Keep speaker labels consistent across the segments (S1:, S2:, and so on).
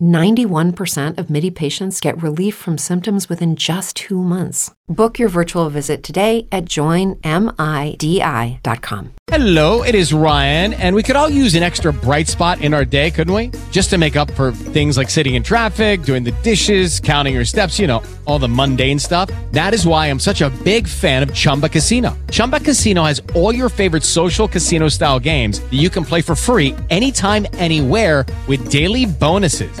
S1: 91% of MIDI patients get relief from symptoms within just two months. Book your virtual visit today at joinmidi.com.
S2: Hello, it is Ryan, and we could all use an extra bright spot in our day, couldn't we? Just to make up for things like sitting in traffic, doing the dishes, counting your steps, you know, all the mundane stuff. That is why I'm such a big fan of Chumba Casino. Chumba Casino has all your favorite social casino style games that you can play for free anytime, anywhere with daily bonuses.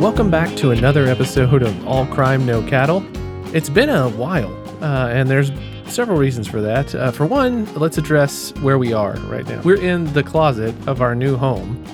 S3: Welcome back to another episode of All Crime, No Cattle. It's been a while, uh, and there's several reasons for that. Uh, for one, let's address where we are right now. We're in the closet of our new home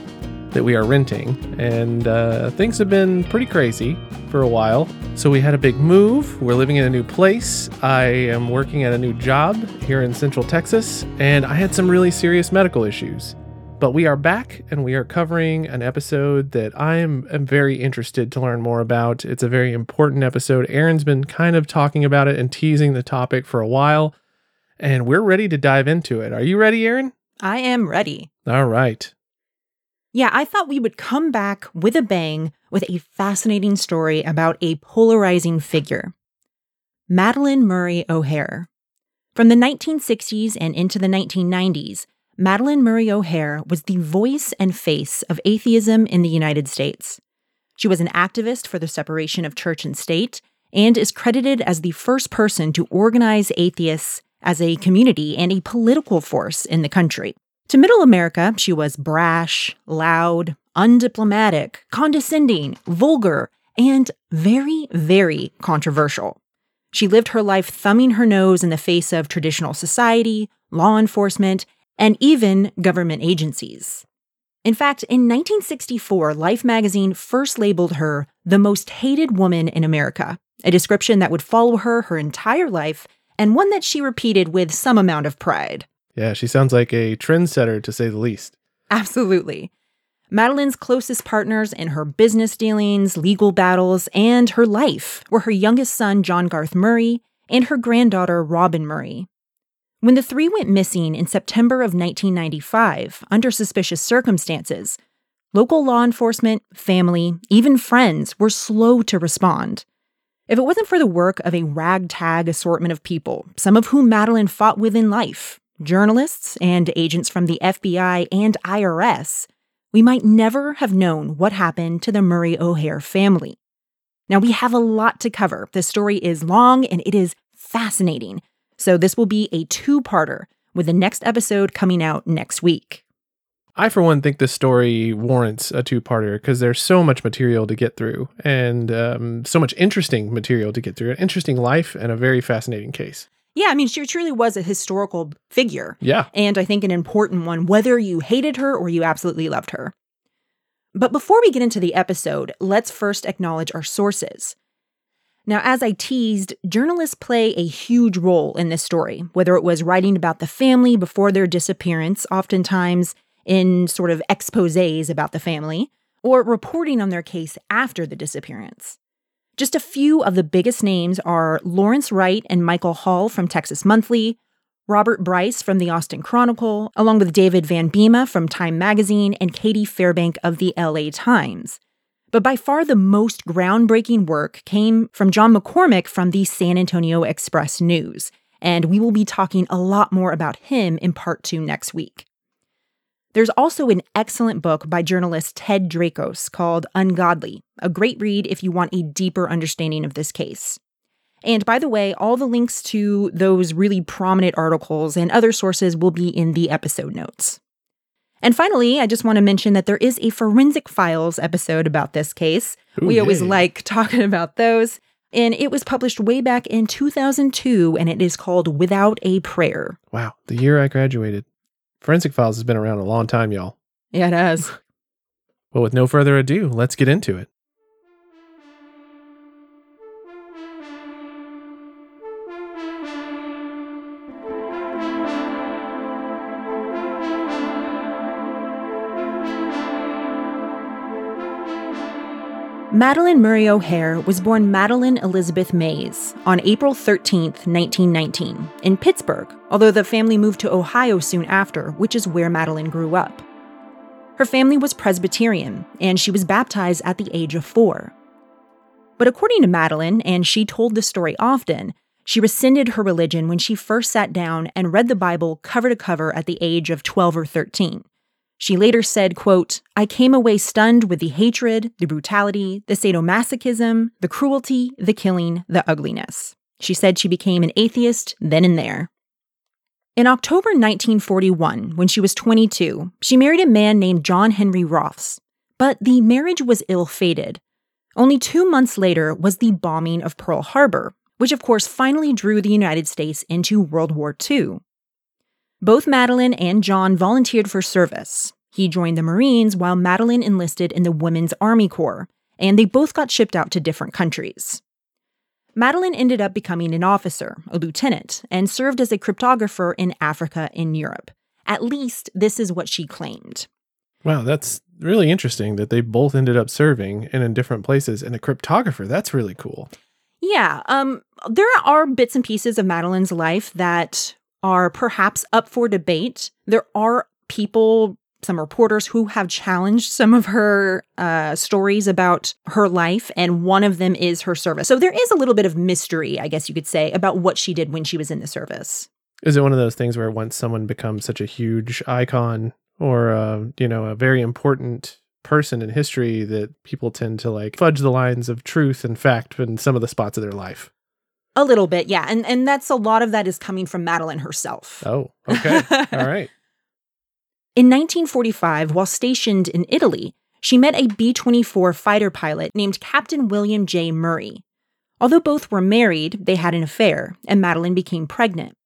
S3: that we are renting, and uh, things have been pretty crazy for a while. So, we had a big move. We're living in a new place. I am working at a new job here in Central Texas, and I had some really serious medical issues. But we are back and we are covering an episode that I am, am very interested to learn more about. It's a very important episode. Aaron's been kind of talking about it and teasing the topic for a while, and we're ready to dive into it. Are you ready, Aaron?
S4: I am ready.
S3: All right.
S4: Yeah, I thought we would come back with a bang with a fascinating story about a polarizing figure Madalyn Murray O'Hair. From the 1960s and into the 1990s, Madalyn Murray O'Hair was the voice and face of atheism in the United States. She was an activist for the separation of church and state and is credited as the first person to organize atheists as a community and a political force in the country. To middle America, she was brash, loud, undiplomatic, condescending, vulgar, and very, very controversial. She lived her life thumbing her nose in the face of traditional society, law enforcement, and even government agencies. In fact, in 1964, Life magazine first labeled her the most hated woman in America, a description that would follow her her entire life and one that she repeated with some amount of pride.
S3: Yeah, she sounds like a trendsetter to say the least.
S4: Absolutely. Madalyn's closest partners in her business dealings, legal battles, and her life were her youngest son, John Garth Murray, and her granddaughter, Robin Murray. When the three went missing in September of 1995 under suspicious circumstances, local law enforcement, family, even friends were slow to respond. If it wasn't for the work of a ragtag assortment of people, some of whom Madalyn fought with in life, journalists and agents from the FBI and IRS, we might never have known what happened to the Murray O'Hair family. Now, we have a lot to cover. The story is long and it is fascinating. So, this will be a two parter, with the next episode coming out next week.
S3: I, for one, think this story warrants a two parter because there's so much material to get through and um, so much interesting material to get through. An interesting life and a very fascinating case.
S4: Yeah, I mean, she truly was a historical figure.
S3: Yeah.
S4: And I think an important one, whether you hated her or you absolutely loved her. But before we get into the episode, let's first acknowledge our sources. Now, as I teased, journalists play a huge role in this story, whether it was writing about the family before their disappearance, oftentimes in sort of exposes about the family, or reporting on their case after the disappearance. Just a few of the biggest names are Lawrence Wright and Michael Hall from Texas Monthly, Robert Bryce from the Austin Chronicle, along with David Van Biema from Time Magazine and Katie Fairbank of the LA Times. But by far the most groundbreaking work came from John MacCormack from the San Antonio Express News, and we will be talking a lot more about him in part two next week. There's also an excellent book by journalist Ted Dracos called Ungodly, a great read if you want a deeper understanding of this case. And by the way, all the links to those really prominent articles and other sources will be in the episode notes. And finally, I just want to mention that there is a Forensic Files episode about this case.
S3: Ooh,
S4: we always like talking about those. And it was published way back in 2002, and it is called Without a Prayer.
S3: Wow, the year I graduated. Forensic Files has been around a long time, y'all.
S4: Yeah, it has.
S3: Well, with no further ado, let's get into it.
S4: Madalyn Murray O'Hair was born Madalyn Elizabeth Mays on April 13, 1919, in Pittsburgh, although the family moved to Ohio soon after, which is where Madalyn grew up. Her family was Presbyterian, and she was baptized at the age of four. But according to Madalyn, and she told the story often, she rescinded her religion when she first sat down and read the Bible cover to cover at the age of 12 or 13. She later said, quote, I came away stunned with the hatred, the brutality, the sadomasochism, the cruelty, the killing, the ugliness. She said she became an atheist then and there. In October 1941, when she was 22, she married a man named John Henry Roths. But the marriage was ill fated. Only two months later was the bombing of Pearl Harbor, which of course finally drew the United States into World War II. Both Madalyn and John volunteered for service. He joined the Marines while Madalyn enlisted in the Women's Army Corps, and they both got shipped out to different countries. Madalyn ended up becoming an officer, a lieutenant, and served as a cryptographer in Africa and Europe. At least, this is what she claimed.
S3: Wow, that's really interesting that they both ended up serving and in different places. And a cryptographer, that's really cool.
S4: Yeah, um, there are bits and pieces of Madalyn's life that are perhaps up for debate. There are people, some reporters, who have challenged some of her uh, stories about her life, and one of them is her service. So there is a little bit of mystery, I guess you could say, about what she did when she was in the service.
S3: Is it one of those things where once someone becomes such a huge icon or, uh, you know, a very important person in history that people tend to like fudge the lines of truth and fact in some of the spots of their life?
S4: A little bit, yeah, and and that's a lot of that is coming from Madalyn herself.
S3: Oh, okay. All right.
S4: In 1945, while stationed in Italy, she met a B 24 fighter pilot named Captain William J. Murray. Although both were married, they had an affair, and Madalyn became pregnant.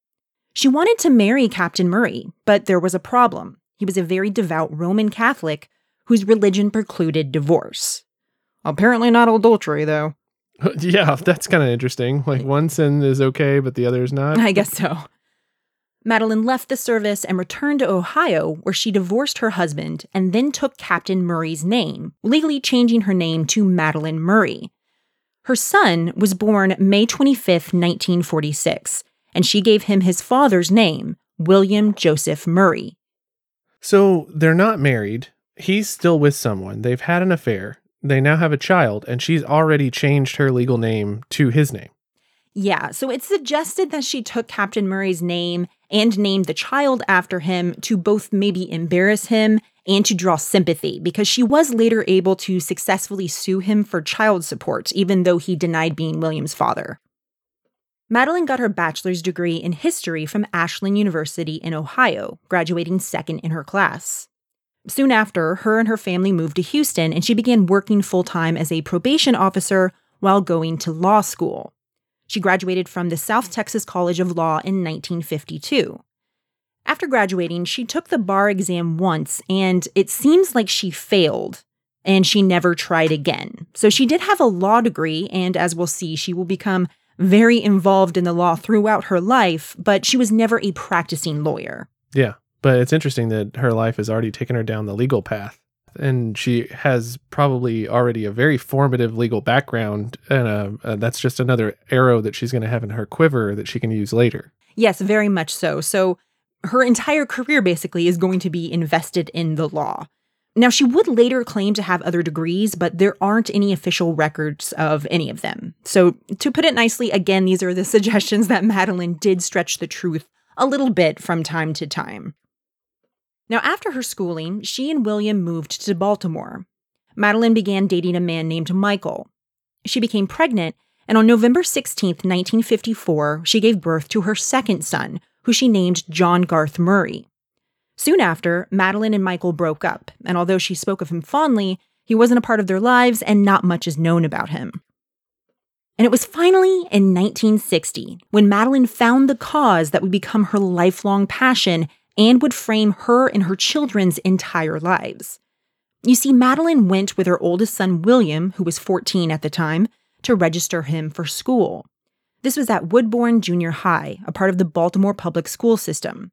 S4: She wanted to marry Captain Murray, but there was a problem. He was a very devout Roman Catholic whose religion precluded divorce. Apparently not adultery, though.
S3: yeah, that's kind of interesting. Like one sin is okay, but the other is not.
S4: I guess so. Madalyn left the service and returned to Ohio, where she divorced her husband and then took Captain Murray's name, legally changing her name to Madalyn Murray. Her son was born May 25th, 1946, and she gave him his father's name, William Joseph Murray.
S3: So they're not married. He's still with someone. They've had an affair. They now have a child, and she's already changed her legal name to his name.
S4: Yeah, so it's suggested that she took Captain Murray's name and named the child after him to both maybe embarrass him and to draw sympathy, because she was later able to successfully sue him for child support, even though he denied being William's father. Madalyn got her bachelor's degree in history from Ashland University in Ohio, graduating second in her class. Soon after, her and her family moved to Houston, and she began working full time as a probation officer while going to law school. She graduated from the South Texas College of Law in 1952. After graduating, she took the bar exam once, and it seems like she failed, and she never tried again. So she did have a law degree, and as we'll see, she will become very involved in the law throughout her life, but she was never a practicing lawyer.
S3: Yeah. But it's interesting that her life has already taken her down the legal path. And she has probably already a very formative legal background. And uh, uh, that's just another arrow that she's going to have in her quiver that she can use later.
S4: Yes, very much so. So her entire career basically is going to be invested in the law. Now, she would later claim to have other degrees, but there aren't any official records of any of them. So, to put it nicely, again, these are the suggestions that Madalyn did stretch the truth a little bit from time to time. Now, after her schooling, she and William moved to Baltimore. Madalyn began dating a man named Michael. She became pregnant, and on November 16, 1954, she gave birth to her second son, who she named John Garth Murray. Soon after, Madalyn and Michael broke up, and although she spoke of him fondly, he wasn't a part of their lives and not much is known about him. And it was finally in 1960 when Madalyn found the cause that would become her lifelong passion and would frame her and her children's entire lives. You see, Madalyn went with her oldest son, William, who was 14 at the time, to register him for school. This was at Woodbourne Junior High, a part of the Baltimore public school system.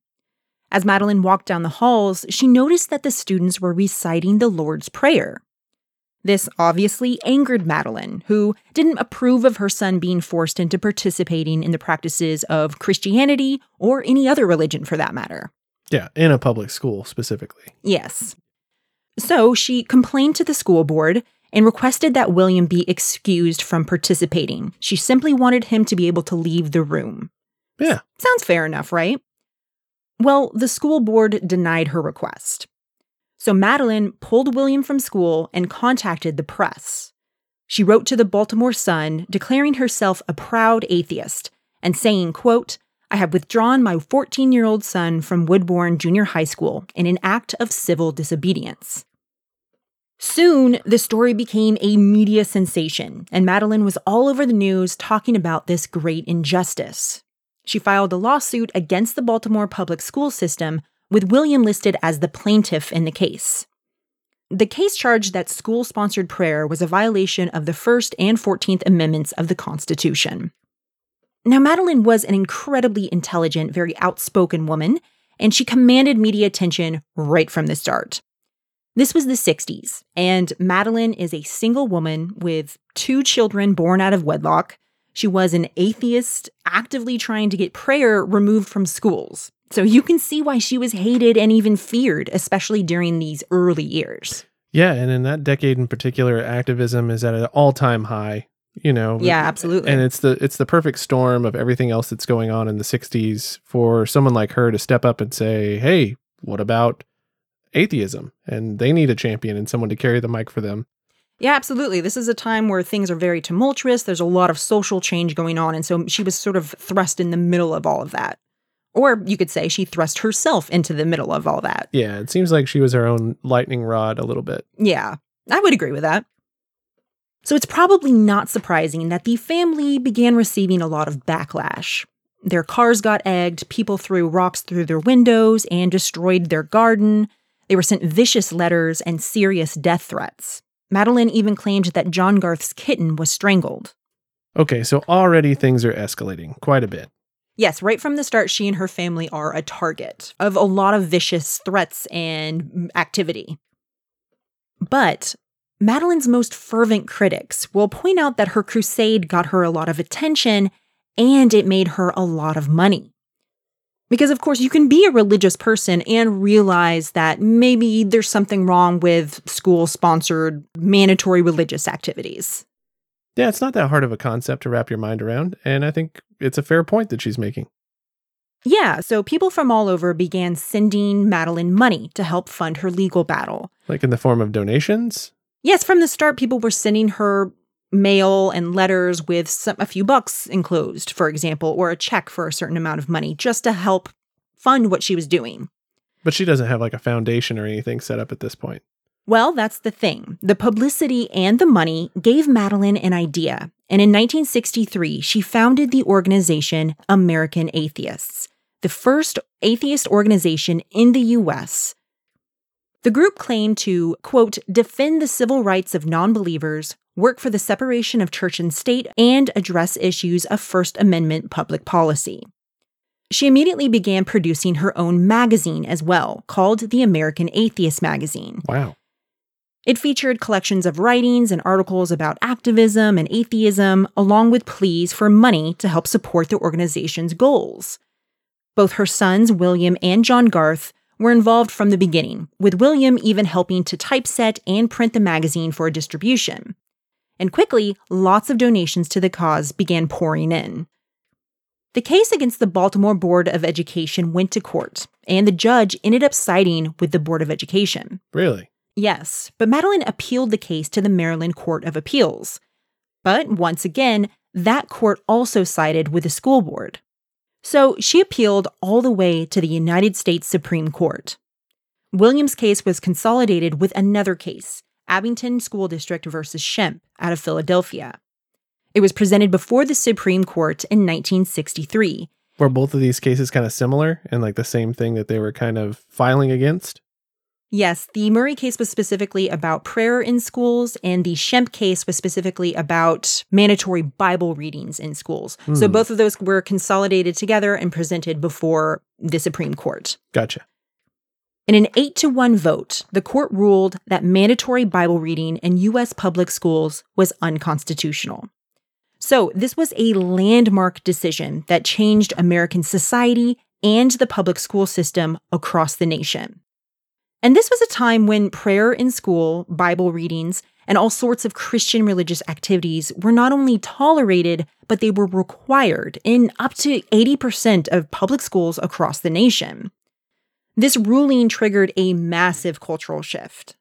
S4: As Madalyn walked down the halls, she noticed that the students were reciting the Lord's Prayer. This obviously angered Madalyn, who didn't approve of her son being forced into participating in the practices of Christianity or any other religion for that matter.
S3: Yeah, in a public school specifically.
S4: Yes. So she complained to the school board and requested that William be excused from participating. She simply wanted him to be able to leave the room.
S3: Yeah.
S4: Sounds fair enough, right? Well, the school board denied her request. So Madalyn pulled William from school and contacted the press. She wrote to the Baltimore Sun declaring herself a proud atheist and saying, quote, I have withdrawn my 14 year old son from Woodbourne Junior High School in an act of civil disobedience. Soon, the story became a media sensation, and Madalyn was all over the news talking about this great injustice. She filed a lawsuit against the Baltimore public school system, with William listed as the plaintiff in the case. The case charged that school sponsored prayer was a violation of the First and Fourteenth Amendments of the Constitution. Now, Madalyn was an incredibly intelligent, very outspoken woman, and she commanded media attention right from the start. This was the 60s, and Madalyn is a single woman with two children born out of wedlock. She was an atheist, actively trying to get prayer removed from schools. So you can see why she was hated and even feared, especially during these early years.
S3: Yeah, and in that decade in particular, activism is at an all-time high. You know.
S4: Yeah, absolutely.
S3: And it's the it's the perfect storm of everything else that's going on in the '60s for someone like her to step up and say, "Hey, what about atheism?" And they need a champion and someone to carry the mic for them.
S4: Yeah, absolutely. This is a time where things are very tumultuous. There's a lot of social change going on. And so she was sort of thrust in the middle of all of that. Or you could say she thrust herself into the middle of all that.
S3: Yeah, it seems like she was her own lightning rod a little bit.
S4: Yeah, I would agree with that. So it's probably not surprising that the family began receiving a lot of backlash. Their cars got egged, people threw rocks through their windows and destroyed their garden. They were sent vicious letters and serious death threats. Madalyn even claimed that John Garth's kitten was strangled.
S3: Okay, so already things are escalating quite a bit.
S4: Yes, right from the start, she and her family are a target of a lot of vicious threats and activity. But Madalyn's most fervent critics will point out that her crusade got her a lot of attention and it made her a lot of money. Because, of course, you can be a religious person and realize that maybe there's something wrong with school sponsored mandatory religious activities.
S3: Yeah, it's not that hard of a concept to wrap your mind around. And I think it's a fair point that she's making.
S4: Yeah, so people from all over began sending Madalyn money to help fund her legal battle.
S3: Like in the form of donations?
S4: Yes, from the start, people were sending her mail and letters with some, a few bucks enclosed, for example, or a check for a certain amount of money just to help fund what she was doing.
S3: But she doesn't have like a foundation or anything set up at this point.
S4: Well, that's the thing. The publicity and the money gave Madalyn an idea. And in 1963, she founded the organization American Atheists, the first atheist organization in the US. The group claimed to, quote, defend the civil rights of non believers, work for the separation of church and state, and address issues of First Amendment public policy. She immediately began producing her own magazine as well, called the American Atheist Magazine.
S3: Wow.
S4: It featured collections of writings and articles about activism and atheism, along with pleas for money to help support the organization's goals. Both her sons, William and John Garth, were involved from the beginning, with William even helping to typeset and print the magazine for distribution. And quickly, lots of donations to the cause began pouring in. The case against the Baltimore Board of Education went to court, and the judge ended up siding with the Board of Education.
S3: Really?
S4: Yes, but Madalyn appealed the case to the Maryland Court of Appeals. But once again, that court also sided with the school board. So she appealed all the way to the United States Supreme Court. Williams' case was consolidated with another case, Abington School District versus Schempp out of Philadelphia. It was presented before the Supreme Court in 1963.
S3: Were both of these cases kind of similar and like the same thing that they were kind of filing against?
S4: Yes, the Murray case was specifically about prayer in schools, and the Schempp case was specifically about mandatory Bible readings in schools. So
S3: Hmm.
S4: both of those were consolidated together and presented before the Supreme Court.
S3: Gotcha.
S4: In an 8 to 1 vote, the court ruled that mandatory Bible reading in U.S. public schools was unconstitutional. So, this was a landmark decision that changed American society and the public school system across the nation. And this was a time when prayer in school, Bible readings, and all sorts of Christian religious activities were not only tolerated, but they were required in up to 80% of public schools across the nation. This ruling triggered a massive cultural shift.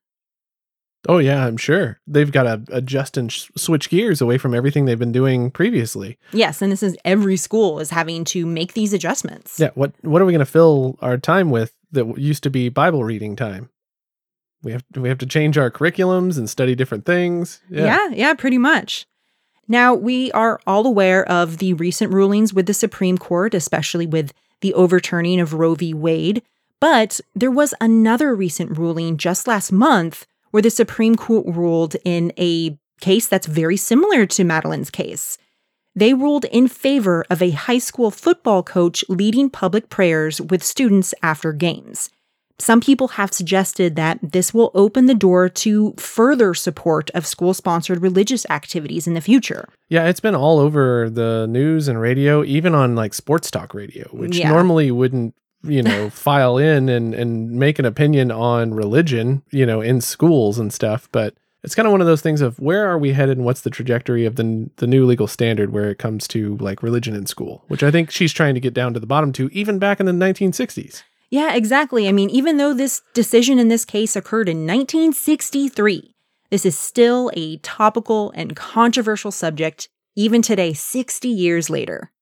S3: Oh yeah, I'm sure they've got to adjust and sh- switch gears away from everything they've been doing previously.
S4: Yes, and this is every school is having to make these adjustments.
S3: Yeah, what what are we going to fill our time with that used to be Bible reading time? We have we have to change our curriculums and study different things.
S4: yeah, yeah, pretty much. Now, we are all aware of the recent rulings with the Supreme Court, especially with the overturning of Roe v. Wade. But there was another recent ruling just last month where the Supreme Court ruled in a case that's very similar to Madalyn's case. They ruled in favor of a high school football coach leading public prayers with students after games. Some people have suggested that this will open the door to further support of school sponsored religious activities in the future.
S3: Yeah, it's been all over the news and radio, even on like sports talk radio, which
S4: Yeah.
S3: normally wouldn't, you know, file in and and make an opinion on religion, you know, in schools and stuff, but it's kind of one of those things of where are we headed and what's the trajectory of the the new legal standard where it comes to like religion in school, which I think she's trying to get down to the bottom to even back in the 1960s.
S4: Yeah, exactly. I mean, even though this decision in this case occurred in 1963, this is still a topical and controversial subject even today, 60 years later.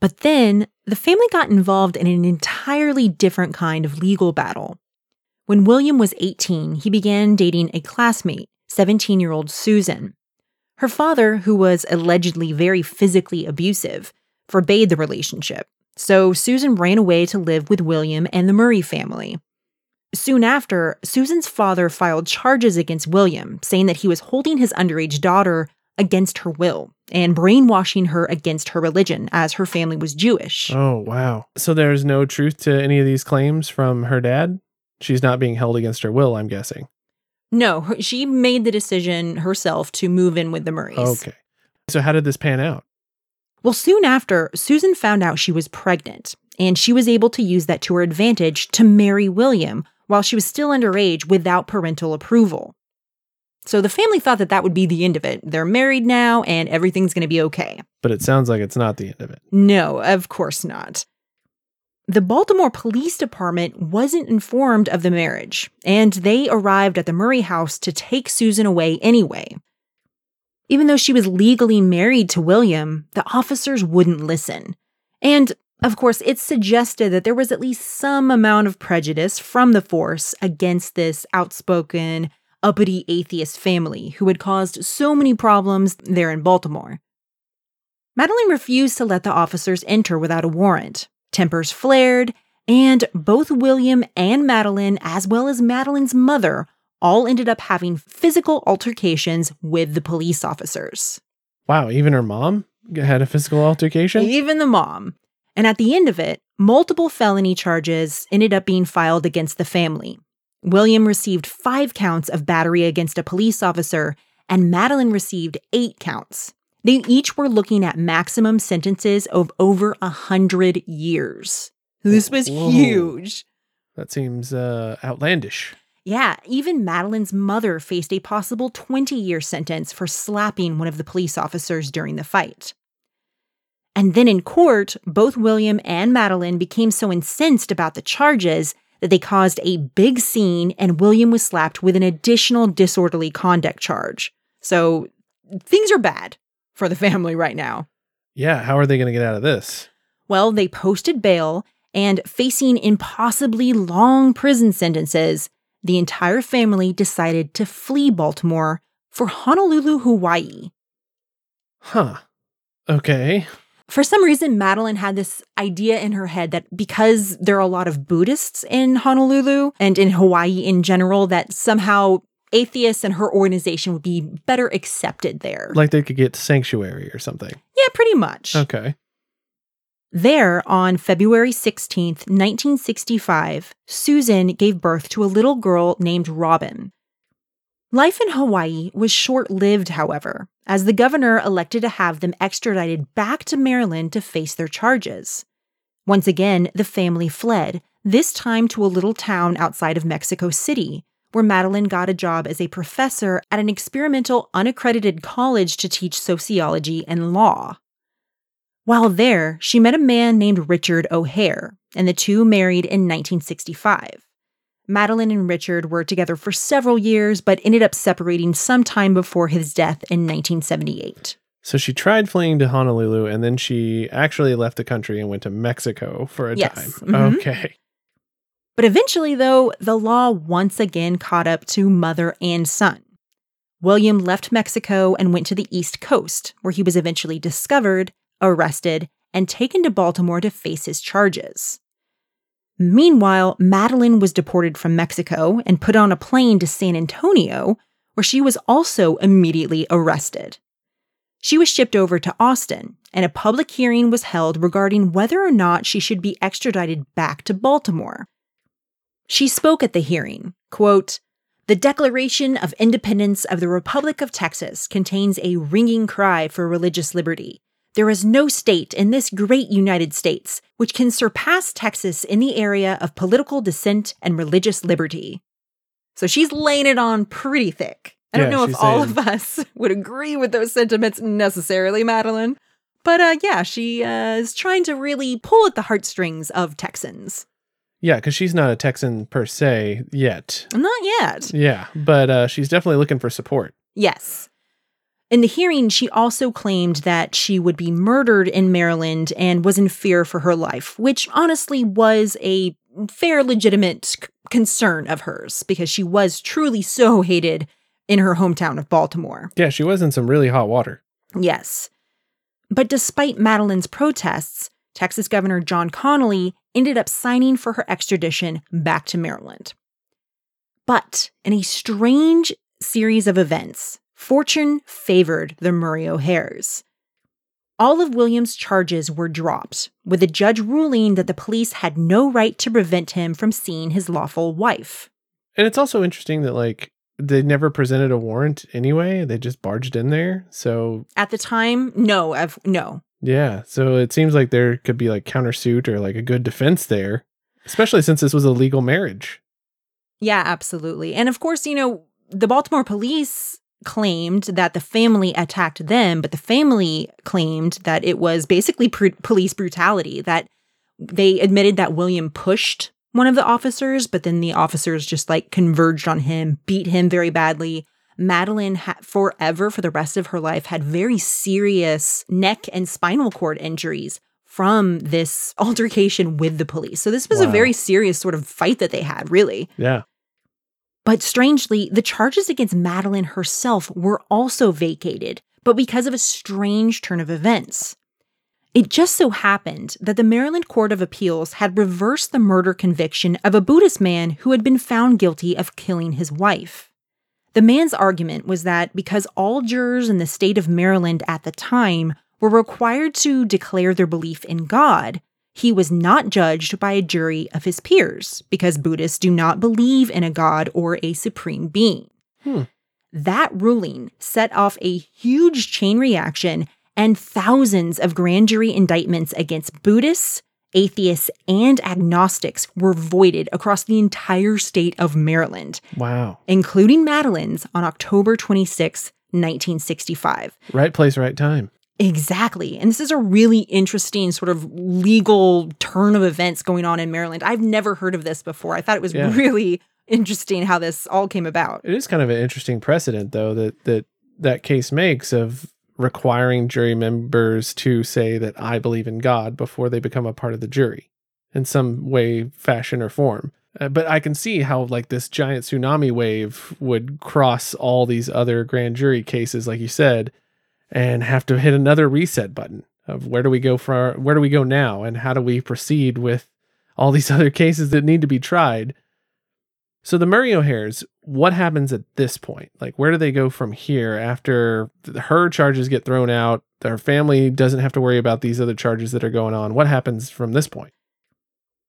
S4: But then the family got involved in an entirely different kind of legal battle. When William was 18, he began dating a classmate, 17 year old Susan. Her father, who was allegedly very physically abusive, forbade the relationship. So Susan ran away to live with William and the Murray family. Soon after, Susan's father filed charges against William, saying that he was holding his underage daughter against her will and brainwashing her against her religion, as her family was Jewish.
S3: Oh, wow. So there's no truth to any of these claims from her dad? She's not being held against her will, I'm guessing.
S4: No, she made the decision herself to move in with the Murrays.
S3: Okay. So how did this pan out?
S4: Well, soon after, Susan found out she was pregnant, and she was able to use that to her advantage to marry William while she was still underage without parental approval. So the family thought that that would be the end of it. They're married now, and everything's going to be okay.
S3: But it sounds like it's not the end of it.
S4: No, of course not. The Baltimore Police Department wasn't informed of the marriage, and they arrived at the Murray house to take Susan away anyway. Even though she was legally married to William, the officers wouldn't listen. And, of course, it suggested that there was at least some amount of prejudice from the force against this outspoken, uppity atheist family who had caused so many problems there in Baltimore. Madalyn refused to let the officers enter without a warrant. Tempers flared, and both William and Madalyn, as well as Madalyn's mother, all ended up having physical altercations with the police officers.
S3: Wow, even her mom had a physical altercation?
S4: Even the mom. And at the end of it, multiple felony charges ended up being filed against the family. William received five counts of battery against a police officer, and Madalyn received eight counts. They each were looking at maximum sentences of over a hundred years. This was
S3: Whoa.
S4: huge.
S3: That seems uh, outlandish.
S4: Yeah, even Madalyn's mother faced a possible 20 year sentence for slapping one of the police officers during the fight. And then in court, both William and Madalyn became so incensed about the charges that they caused a big scene, and William was slapped with an additional disorderly conduct charge. So things are bad for the family right now.
S3: Yeah, how are they going to get out of this?
S4: Well, they posted bail, and facing impossibly long prison sentences, the entire family decided to flee Baltimore for Honolulu, Hawaii.
S3: Huh. Okay.
S4: For some reason, Madalyn had this idea in her head that because there are a lot of Buddhists in Honolulu and in Hawaii in general, that somehow atheists and her organization would be better accepted there.
S3: Like they could get sanctuary or something.
S4: yeah, pretty much.
S3: Okay.
S4: There, on February 16th, 1965, Susan gave birth to a little girl named Robin. Life in Hawaii was short lived, however, as the governor elected to have them extradited back to Maryland to face their charges. Once again, the family fled, this time to a little town outside of Mexico City, where Madalyn got a job as a professor at an experimental unaccredited college to teach sociology and law. While there, she met a man named Richard O'Hair, and the two married in 1965. Madalyn and Richard were together for several years, but ended up separating sometime before his death in 1978.
S3: So she tried fleeing to Honolulu and then she actually left the country and went to Mexico for a
S4: Yes.
S3: time.
S4: Mhm.
S3: Okay.
S4: But eventually, though, the law once again caught up to mother and son. William left Mexico and went to the East Coast, where he was eventually discovered, arrested, and taken to Baltimore to face his charges. Meanwhile, Madalyn was deported from Mexico and put on a plane to San Antonio, where she was also immediately arrested. She was shipped over to Austin, and a public hearing was held regarding whether or not she should be extradited back to Baltimore. She spoke at the hearing, quote, "The Declaration of Independence of the Republic of Texas contains a ringing cry for religious liberty. There is no state in this great United States which can surpass Texas in the area of political dissent and religious liberty." So she's laying it on pretty thick. I don't
S3: Yeah,
S4: know if all
S3: saying-
S4: of us would agree with those sentiments necessarily, Madalyn. But uh, yeah, she uh, is trying to really pull at the heartstrings of Texans.
S3: Yeah, because she's not a Texan per se yet.
S4: Not yet.
S3: Yeah, but uh, she's definitely looking for support.
S4: Yes. In the hearing, she also claimed that she would be murdered in Maryland and was in fear for her life, which honestly was a fair, legitimate c- concern of hers because she was truly so hated in her hometown of Baltimore.
S3: Yeah, she was in some really hot water.
S4: Yes. But despite Madalyn's protests, Texas Governor John Connally ended up signing for her extradition back to Maryland. But in a strange series of events, fortune favored the Murray O'Hairs. All of William's charges were dropped, with the judge ruling that the police had no right to prevent him from seeing his lawful wife.
S3: And it's also interesting that, like, they never presented a warrant anyway. They just barged in there. So,
S4: At the time, no, I've, no,
S3: yeah. So it seems like there could be like countersuit or like a good defense there, especially since this was a legal marriage.
S4: Yeah, absolutely. And of course, you know, the Baltimore police claimed that the family attacked them, but the family claimed that it was basically pr- police brutality, that they admitted that William pushed one of the officers, but then the officers just like converged on him, beat him very badly. Madalyn ha- forever for the rest of her life had very serious neck and spinal cord injuries from this altercation with the police. So this was a very serious sort of fight that they had, really.
S3: Yeah.
S4: But strangely, the charges against Madalyn herself were also vacated, but because of a strange turn of events. It just so happened that the Maryland Court of Appeals had reversed the murder conviction of a Buddhist man who had been found guilty of killing his wife. The man's argument was that because all jurors in the state of Maryland at the time were required to declare their belief in God, he was not judged by a jury of his peers because Buddhists do not believe in a God or a supreme being.
S3: Hmm.
S4: That ruling set off a huge chain reaction and thousands of grand jury indictments against Buddhists, atheists, and agnostics were voided across the entire state of Maryland,
S3: Wow.
S4: including Madalyn's on October 26, 1965.
S3: Right place, right time.
S4: Exactly. And this is a really interesting sort of legal turn of events going on in Maryland. I've never heard of this before. I thought it was
S3: Yeah.
S4: really interesting how this all came about.
S3: It is kind of an interesting precedent, though, that that that case makes of requiring jury members to say that I believe in God before they become a part of the jury in some way, fashion, or form. Uh, but I can see how like this giant tsunami wave would cross all these other grand jury cases, like you said, and have to hit another reset button of where do we go for where do we go now, and how do we proceed with all these other cases that need to be tried. So the Murray O'Hairs, what happens at this point? Like, where do they go from here after her charges get thrown out? Her family doesn't have to worry about these other charges that are going on. What happens from this point?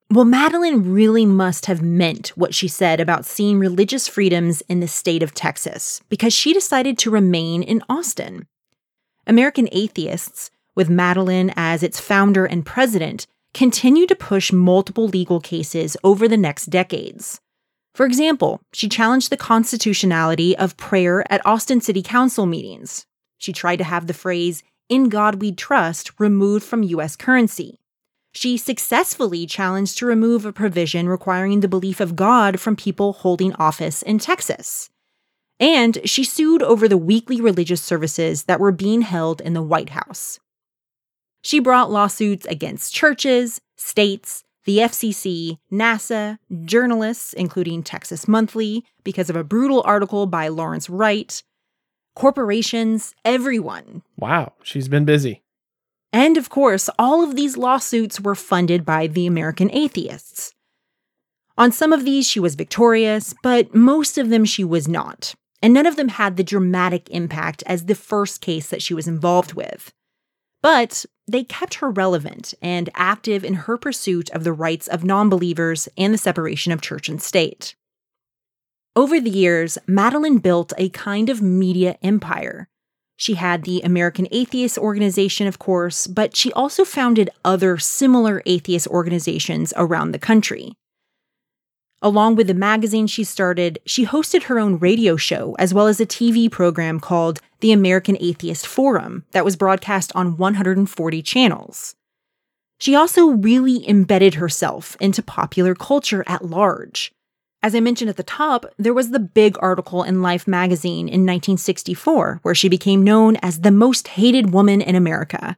S4: Well, Madalyn really must have meant what she said about seeing religious freedoms in the state of Texas because she decided to remain in Austin. American atheists, with Madalyn as its founder and president, continued to push multiple legal cases over the next decades. For example, she challenged the constitutionality of prayer at Austin City Council meetings. She tried to have the phrase, In God We Trust, removed from U.S. currency. She successfully challenged to remove a provision requiring the belief of God from people holding office in Texas. And she sued over the weekly religious services that were being held in the White House. She brought lawsuits against churches, states, the FCC, NASA, journalists, including Texas Monthly, because of a brutal article by Lawrence Wright, corporations, everyone.
S3: Wow, she's been busy.
S4: And of course, all of these lawsuits were funded by the American atheists. On some of these, she was victorious, but most of them she was not. And none of them had the dramatic impact as the first case that she was involved with. But they kept her relevant and active in her pursuit of the rights of non believers and the separation of church and state. Over the years, Madalyn built a kind of media empire. She had the American Atheist Organization, of course, but she also founded other similar atheist organizations around the country. Along with the magazine she started, she hosted her own radio show as well as a TV program called the American Atheist Forum that was broadcast on 140 channels. She also really embedded herself into popular culture at large. As I mentioned at the top, there was the big article in Life magazine in 1964 where she became known as the most hated woman in America.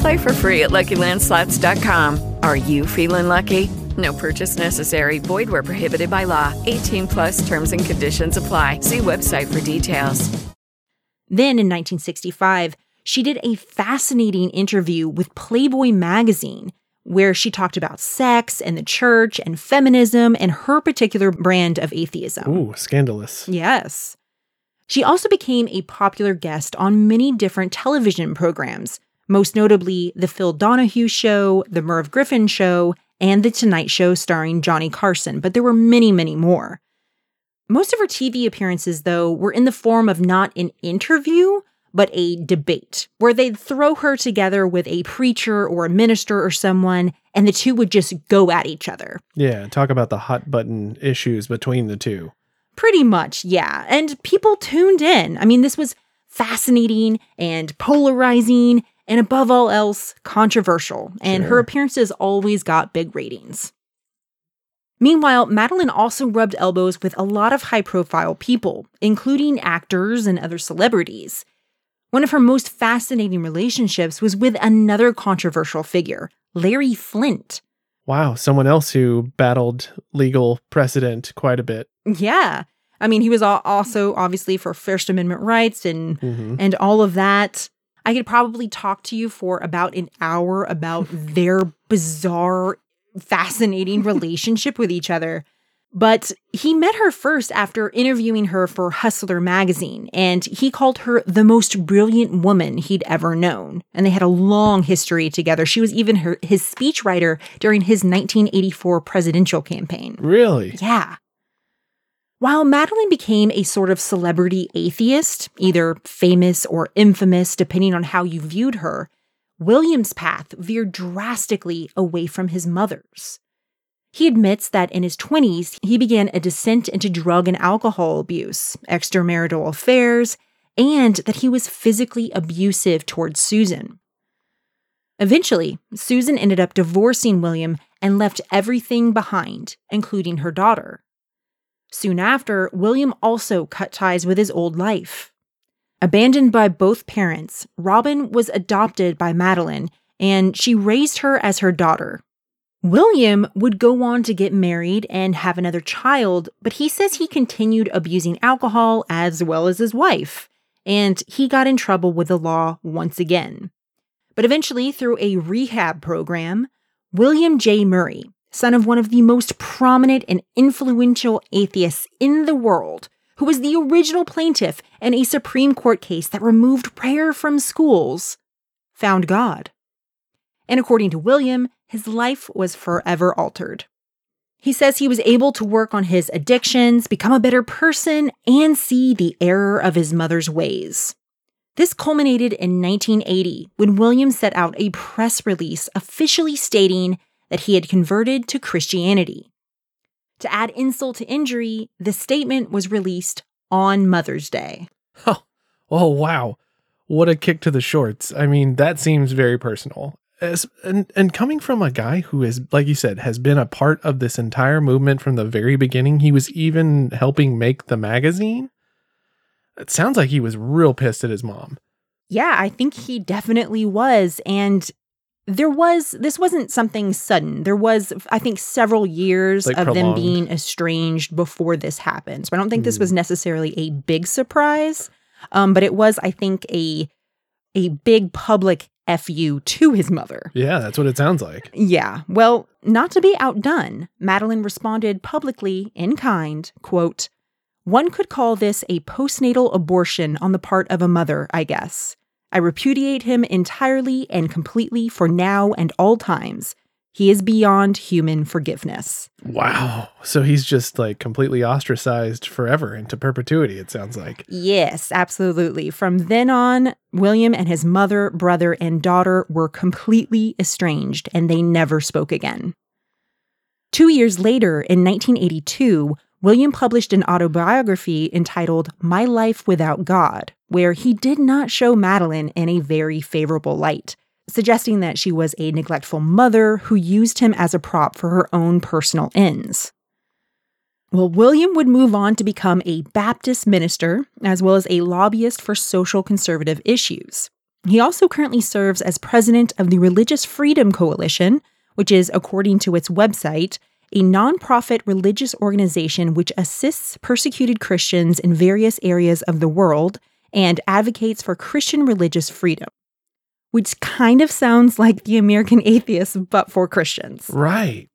S5: Play for free at LuckyLandSlots.com. Are you feeling lucky? No purchase necessary. Void where prohibited by law. 18 plus terms and conditions apply. See website for details.
S4: Then in 1965, she did a fascinating interview with Playboy magazine where she talked about sex and the church and feminism and her particular brand of atheism.
S3: Ooh, scandalous.
S4: Yes. She also became a popular guest on many different television programs, most notably The Phil Donahue Show, The Merv Griffin Show, and The Tonight Show starring Johnny Carson, but there were many, many more. Most of her TV appearances, though, were in the form of not an interview, but a debate, where they'd throw her together with a preacher or a minister or someone, and the two would just go at each other.
S3: Yeah, talk about the hot button issues between the two.
S4: Pretty much, yeah. And people tuned in. I mean, this was fascinating and polarizing, and above all else, controversial. And her appearances always got big ratings. Meanwhile, Madalyn also rubbed elbows with a lot of high profile people, including actors and other celebrities. One of her most fascinating relationships was with another controversial figure, Larry Flynt.
S3: Wow, someone else who battled legal precedent quite a bit.
S4: Yeah. I mean, he was also obviously for First Amendment rights and
S3: Mhm.
S4: and all of that. I could probably talk to you for about an hour about their bizarre, fascinating relationship with each other. But he met her first after interviewing her for Hustler magazine, and he called her the most brilliant woman he'd ever known. And they had a long history together. She was even her, his speechwriter during his 1984 presidential campaign.
S3: Really?
S4: Yeah. While Madalyn became a sort of celebrity atheist, either famous or infamous, depending on how you viewed her, William's path veered drastically away from his mother's. He admits that in his 20s, he began a descent into drug and alcohol abuse, extramarital affairs, and that he was physically abusive towards Susan. Eventually, Susan ended up divorcing William and left everything behind, including her daughter. Soon after, William also cut ties with his old life. Abandoned by both parents, Robin was adopted by Madalyn, and she raised her as her daughter. William would go on to get married and have another child, but he says he continued abusing alcohol as well as his wife, and he got in trouble with the law once again. But eventually, through a rehab program, William J. Murray, son of one of the most prominent and influential atheists in the world, who was the original plaintiff in a Supreme Court case that removed prayer from schools, found God. And according to William, his life was forever altered. He says he was able to work on his addictions, become a better person, and see the error of his mother's ways. This culminated in 1980 when William set out a press release officially stating that he had converted to Christianity. To add insult to injury, the statement was released on Mother's Day.
S3: Oh, oh wow. What a kick to the shorts. I mean, that seems very personal. As, and and coming from a guy who is like you said has been a part of this entire movement from the very beginning. He was even helping make the magazine. It sounds like he was real pissed at his mom.
S4: Yeah, I think he definitely was. And there was, this wasn't something sudden. There was, I think, several years
S3: Like
S4: of them being estranged before this happened. So I don't think this
S3: Mm.
S4: was necessarily a big surprise. Um, but it was, I think, a a big public fu to his mother.
S3: Yeah, that's what it sounds like.
S4: Yeah. Well, not to be outdone, Madalyn responded publicly in kind, quote, One could call this a postnatal abortion on the part of a mother, I guess. I repudiate him entirely and completely for now and all times. He is beyond human forgiveness.
S3: Wow. So he's just like completely ostracized forever into perpetuity, it sounds like.
S4: Yes, absolutely. From then on, William and his mother, brother, and daughter were completely estranged and they never spoke again. Two years later, in 1982, William published an autobiography entitled My Life Without God, where he did not show Madalyn in a very favorable light, suggesting that she was a neglectful mother who used him as a prop for her own personal ends. Well, William would move on to become a Baptist minister, as well as a lobbyist for social conservative issues. He also currently serves as president of the Religious Freedom Coalition, which is, according to its website, a nonprofit religious organization which assists persecuted Christians in various areas of the world and advocates for Christian religious freedom. Which kind of sounds like the American atheists, but for Christians.
S3: Right.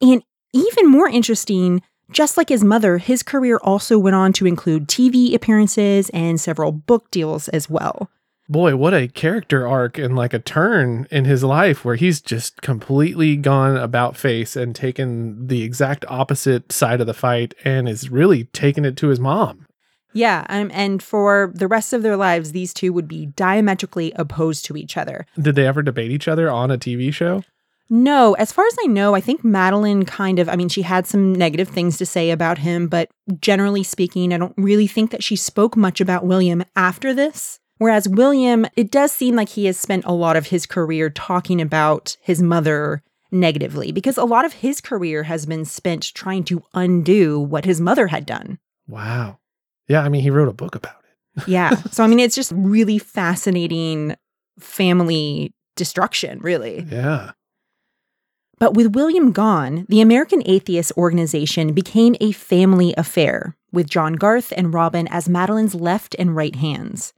S4: And even more interesting, just like his mother, his career also went on to include TV appearances and several book deals as well.
S3: Boy, what a character arc and like a turn in his life where he's just completely gone about face and taken the exact opposite side of the fight and is really taking it to his mom.
S4: Yeah, um, and for the rest of their lives, these two would be diametrically opposed to each other.
S3: Did they ever debate each other on a TV show?
S4: No, as far as I know, I think Madalyn kind of, I mean, she had some negative things to say about him, but generally speaking, I don't really think that she spoke much about William after this. Whereas William, it does seem like he has spent a lot of his career talking about his mother negatively because a lot of his career has been spent trying to undo what his mother had done.
S3: Wow. Yeah, I mean, he wrote a book about it.
S4: Yeah. so, I mean, it's just really fascinating family destruction, really.
S3: Yeah.
S4: But with William gone, the American Atheist Organization became a family affair, with John Garth and Robin as Madalyn's left and right hands.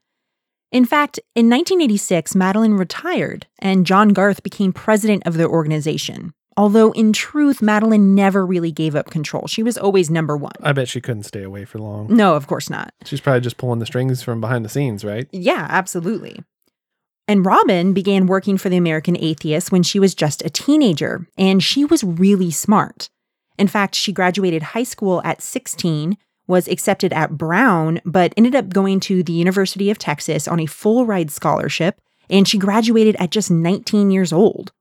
S4: In fact, in 1986, Madalyn retired and John Garth became president of the organization. Although, in truth, Madalyn never really gave up control. She was always number one.
S3: I bet she couldn't stay away for long.
S4: No, of course not.
S3: She's probably just pulling the strings from behind the scenes, right?
S4: Yeah, absolutely. And Robin began working for the American Atheists when she was just a teenager, and she was really smart. In fact, she graduated high school at 16, was accepted at Brown, but ended up going to the University of Texas on a full ride scholarship, and she graduated at just 19 years old.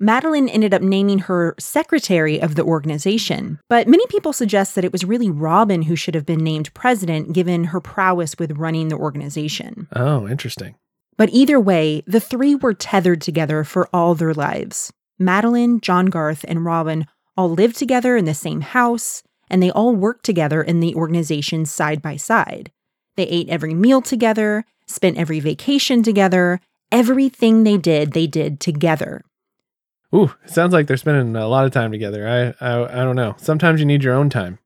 S4: Madalyn ended up naming her secretary of the organization, but many people suggest that it was really Robin who should have been named president given her prowess with running the organization.
S3: Oh, interesting.
S4: But either way, the three were tethered together for all their lives. Madalyn, John Garth, and Robin all lived together in the same house, and they all worked together in the organization side by side. They ate every meal together, spent every vacation together, everything they did, they did together.
S3: Ooh, it sounds like they're spending a lot of time together. I, I, I don't know. Sometimes you need your own time.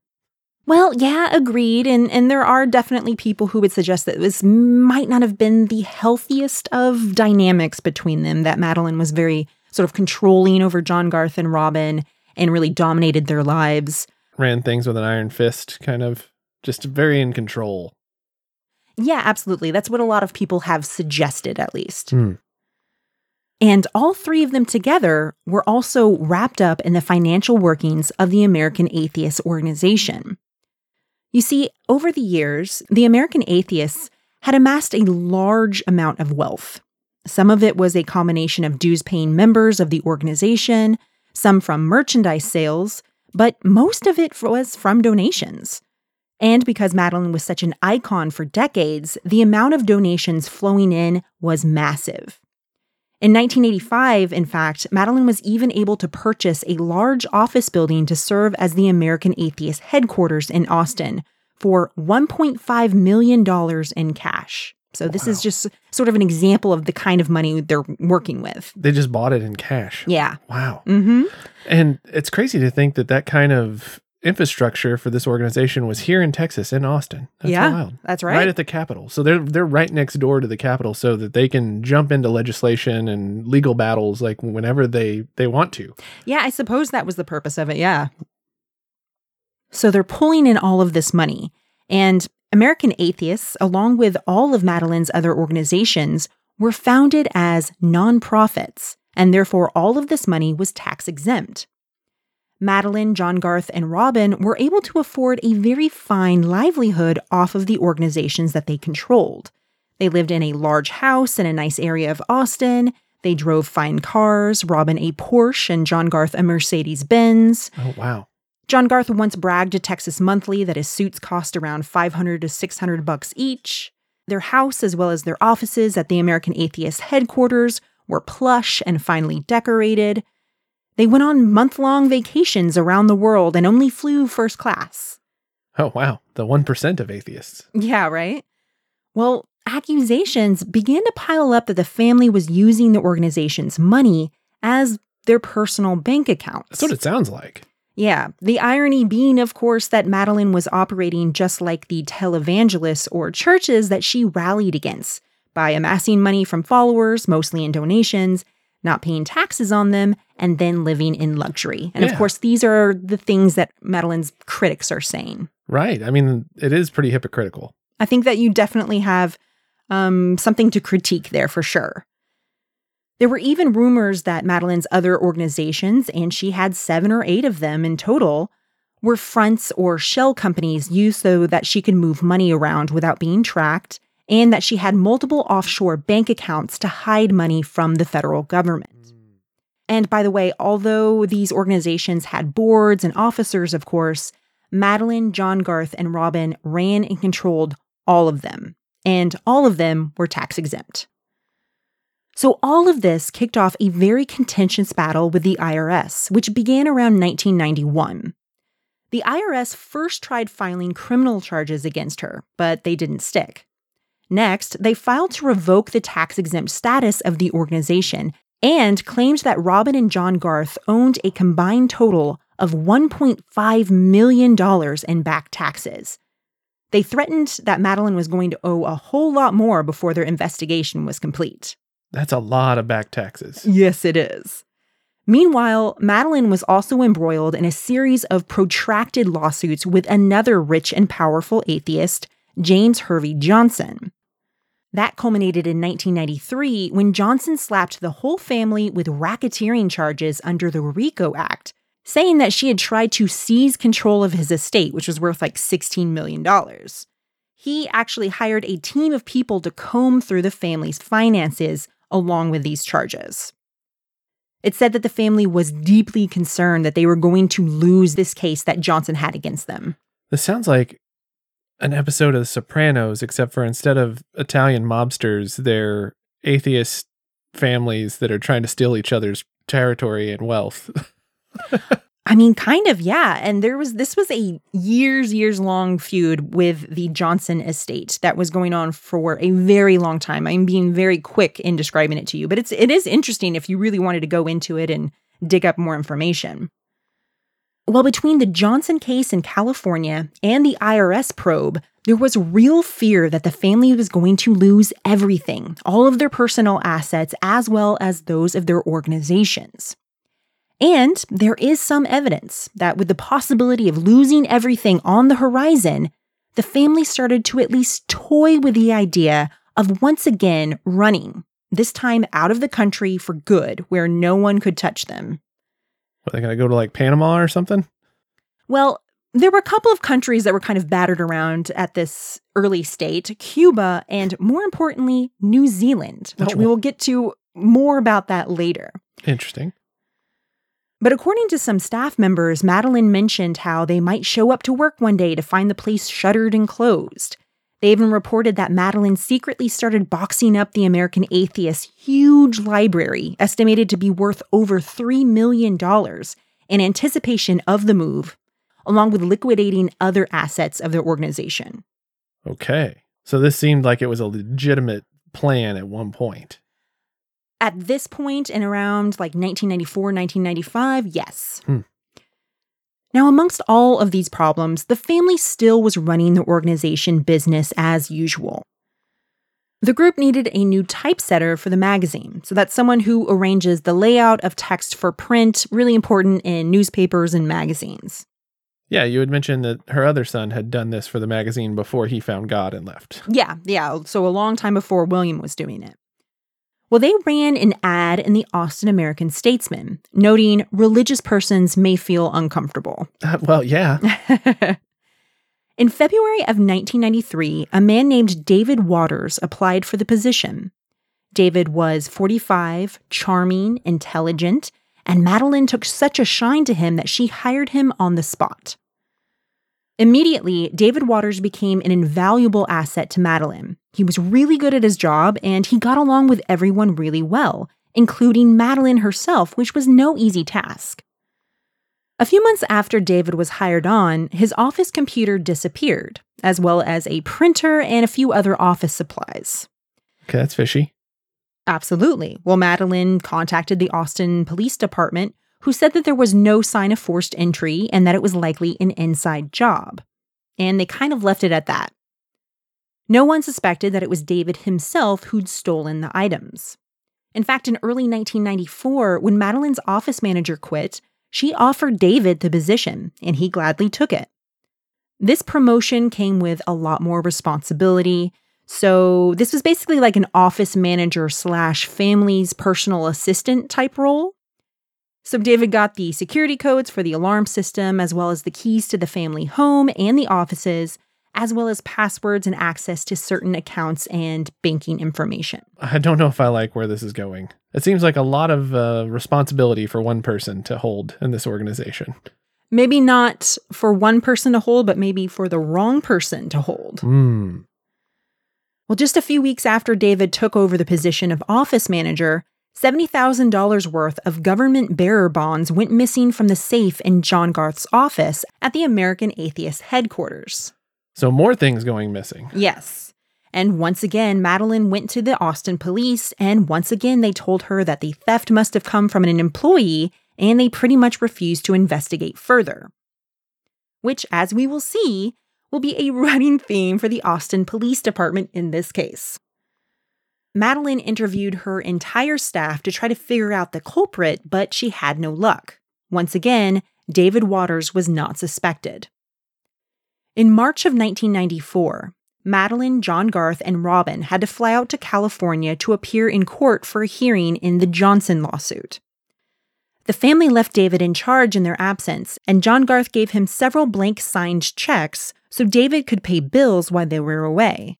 S4: Well, yeah, agreed. And and there are definitely people who would suggest that this might not have been the healthiest of dynamics between them. That Madalyn was very sort of controlling over John Garth and Robin and really dominated their lives.
S3: Ran things with an iron fist, kind of just very in control.
S4: Yeah, absolutely. That's what a lot of people have suggested, at least.
S3: Hmm.
S4: And all three of them together were also wrapped up in the financial workings of the American Atheist Organization. You see, over the years, the American Atheists had amassed a large amount of wealth. Some of it was a combination of dues paying members of the organization, some from merchandise sales, but most of it was from donations. And because Madalyn was such an icon for decades, the amount of donations flowing in was massive. In 1985, in fact, Madalyn was even able to purchase a large office building to serve as the American Atheist headquarters in Austin for $1.5 million in cash. So, this is just sort of an example of the kind of money they're working with.
S3: They just bought it in cash.
S4: Yeah.
S3: Wow.
S4: Mm-hmm.
S3: And it's crazy to think that that kind of infrastructure for this organization was here in Texas, in Austin. That's
S4: Yeah,
S3: wild.
S4: that's right.
S3: Right at the Capitol. So they're they're right next door to the Capitol, so that they can jump into legislation and legal battles like whenever they they want to.
S4: Yeah, I suppose that was the purpose of it. Yeah. So they're pulling in all of this money. And American Atheists, along with all of Madalyn's other organizations, were founded as nonprofits, and therefore all of this money was tax exempt. Madalyn, John Garth, and Robin were able to afford a very fine livelihood off of the organizations that they controlled. They lived in a large house in a nice area of Austin. They drove fine cars, Robin a Porsche and John Garth a Mercedes Benz.
S3: Oh wow.
S4: John Garth once bragged to Texas Monthly that his suits cost around 500 to 600 bucks each. Their house, as well as their offices at the American Atheist headquarters, were plush and finely decorated. They went on month long vacations around the world and only flew first class.
S3: Oh wow. The one percent of atheists.
S4: Yeah, right? Well, accusations began to pile up that the family was using the organization's money as their personal bank accounts.
S3: That's what it sounds like.
S4: Yeah, the irony being, of course, that Madalyn was operating just like the televangelists or churches that she rallied against by amassing money from followers, mostly in donations, not paying taxes on them, and then living in luxury. And of course, these are the things that Madalyn's critics are saying.
S3: Right. I mean, it is pretty hypocritical.
S4: I think that you definitely have um, something to critique there for sure. There were even rumors that Madalyn's other organizations, and she had seven or eight of them in total, were fronts or shell companies used so that she could move money around without being tracked, and that she had multiple offshore bank accounts to hide money from the federal government. Hmm. And by the way, although these organizations had boards and officers, of course, Madalyn, John Garth, and Robin ran and controlled all of them, and all of them were tax exempt. So, all of this kicked off a very contentious battle with the IRS, which began around 1991. The IRS first tried filing criminal charges against her, but they didn't stick. Next, they filed to revoke the tax exempt status of the organization and claimed that Robin and John Garth owned a combined total of $1.5 million in back taxes. They threatened that Madalyn was going to owe a whole lot more before their investigation was complete.
S3: That's a lot of back taxes.
S4: Yes, it is. Meanwhile, Madalyn was also embroiled in a series of protracted lawsuits with another rich and powerful atheist, James Hervey Johnson. That culminated in 1993 when Johnson slapped the whole family with racketeering charges under the RICO Act, saying that she had tried to seize control of his estate, which was worth like $16 million. He actually hired a team of people to comb through the family's finances along with these charges. It said that the family was deeply concerned that they were going to lose this case that Johnson had against them.
S3: This sounds like an episode of The Sopranos, except for instead of Italian mobsters, they're atheist families that are trying to steal each other's territory and wealth.
S4: I mean, kind of, yeah. And there was this was a years, years long feud with the Johnson estate that was going on for a very long time. I'm being very quick in describing it to you, but it's it is interesting if you really wanted to go into it and dig up more information. Well, between the Johnson case in California and the IRS probe, there was real fear that the family was going to lose everything, all of their personal assets, as well as those of their organizations. And there is some evidence that with the possibility of losing everything on the horizon, the family started to at least toy with the idea of once again running, this time out of the country for good, where no one could touch them.
S3: Are they going to go to like Panama or something?
S4: Well, there were a couple of countries that were kind of battered around at this early state Cuba, and more importantly, New Zealand, which
S3: Oh.
S4: we will get to more about that later.
S3: Interesting.
S4: But according to some staff members, Madalyn mentioned how they might show up to work one day to find the place shuttered and closed. They even reported that Madalyn secretly started boxing up the American Atheist's huge library, estimated to be worth over $3 million, in anticipation of the move, along with liquidating other assets of their organization.
S3: Okay. So this seemed like it was a legitimate plan at one point.
S4: At this point, in around like 1994, 1995, yes.
S3: Hmm.
S4: Now, amongst all of these problems, the family still was running the organization business as usual. The group needed a new typesetter for the magazine, so that's someone who arranges the layout of text for print, really important in newspapers and magazines.
S3: Yeah, you had mentioned that her other son had done this for the magazine before he found God and left.
S4: Yeah, yeah, so a long time before William was doing it. Well, they ran an ad in the Austin American Statesman, noting religious persons may feel uncomfortable.
S3: Uh, well, yeah.
S4: In February of 1993, a man named David Waters applied for the position. David was 45, charming, intelligent, and Madalyn took such a shine to him that she hired him on the spot. Immediately, David Waters became an invaluable asset to Madalyn. He was really good at his job and he got along with everyone really well, including Madalyn herself, which was no easy task. A few months after David was hired on, his office computer disappeared, as well as a printer and a few other office supplies.
S3: Okay, that's fishy.
S4: Absolutely. Well, Madalyn contacted the Austin Police Department, who said that there was no sign of forced entry and that it was likely an inside job. And they kind of left it at that. No one suspected that it was David himself who'd stolen the items. In fact, in early 1994, when Madalyn's office manager quit, she offered David the position, and he gladly took it. This promotion came with a lot more responsibility. So, this was basically like an office manager slash family's personal assistant type role. So, David got the security codes for the alarm system, as well as the keys to the family home and the offices, as well as passwords and access to certain accounts and banking information.
S3: I don't know if I like where this is going. It seems like a lot of uh, responsibility for one person to hold in this organization.
S4: Maybe not for one person to hold, but maybe for the wrong person to hold.
S3: Hmm.
S4: Well, just a few weeks after David took over the position of office manager, $70,000 worth of government bearer bonds went missing from the safe in John Garth's office at the American Atheist headquarters.
S3: So more things going missing.
S4: Yes. And once again, Madalyn went to the Austin police, and once again, they told her that the theft must have come from an employee, and they pretty much refused to investigate further. Which, as we will see, will be a running theme for the Austin Police Department in this case. Madalyn interviewed her entire staff to try to figure out the culprit, but she had no luck. Once again, David Waters was not suspected. In March of 1994, Madalyn, John Garth, and Robin had to fly out to California to appear in court for a hearing in the Johnson lawsuit. The family left David in charge in their absence, and John Garth gave him several blank signed checks so David could pay bills while they were away.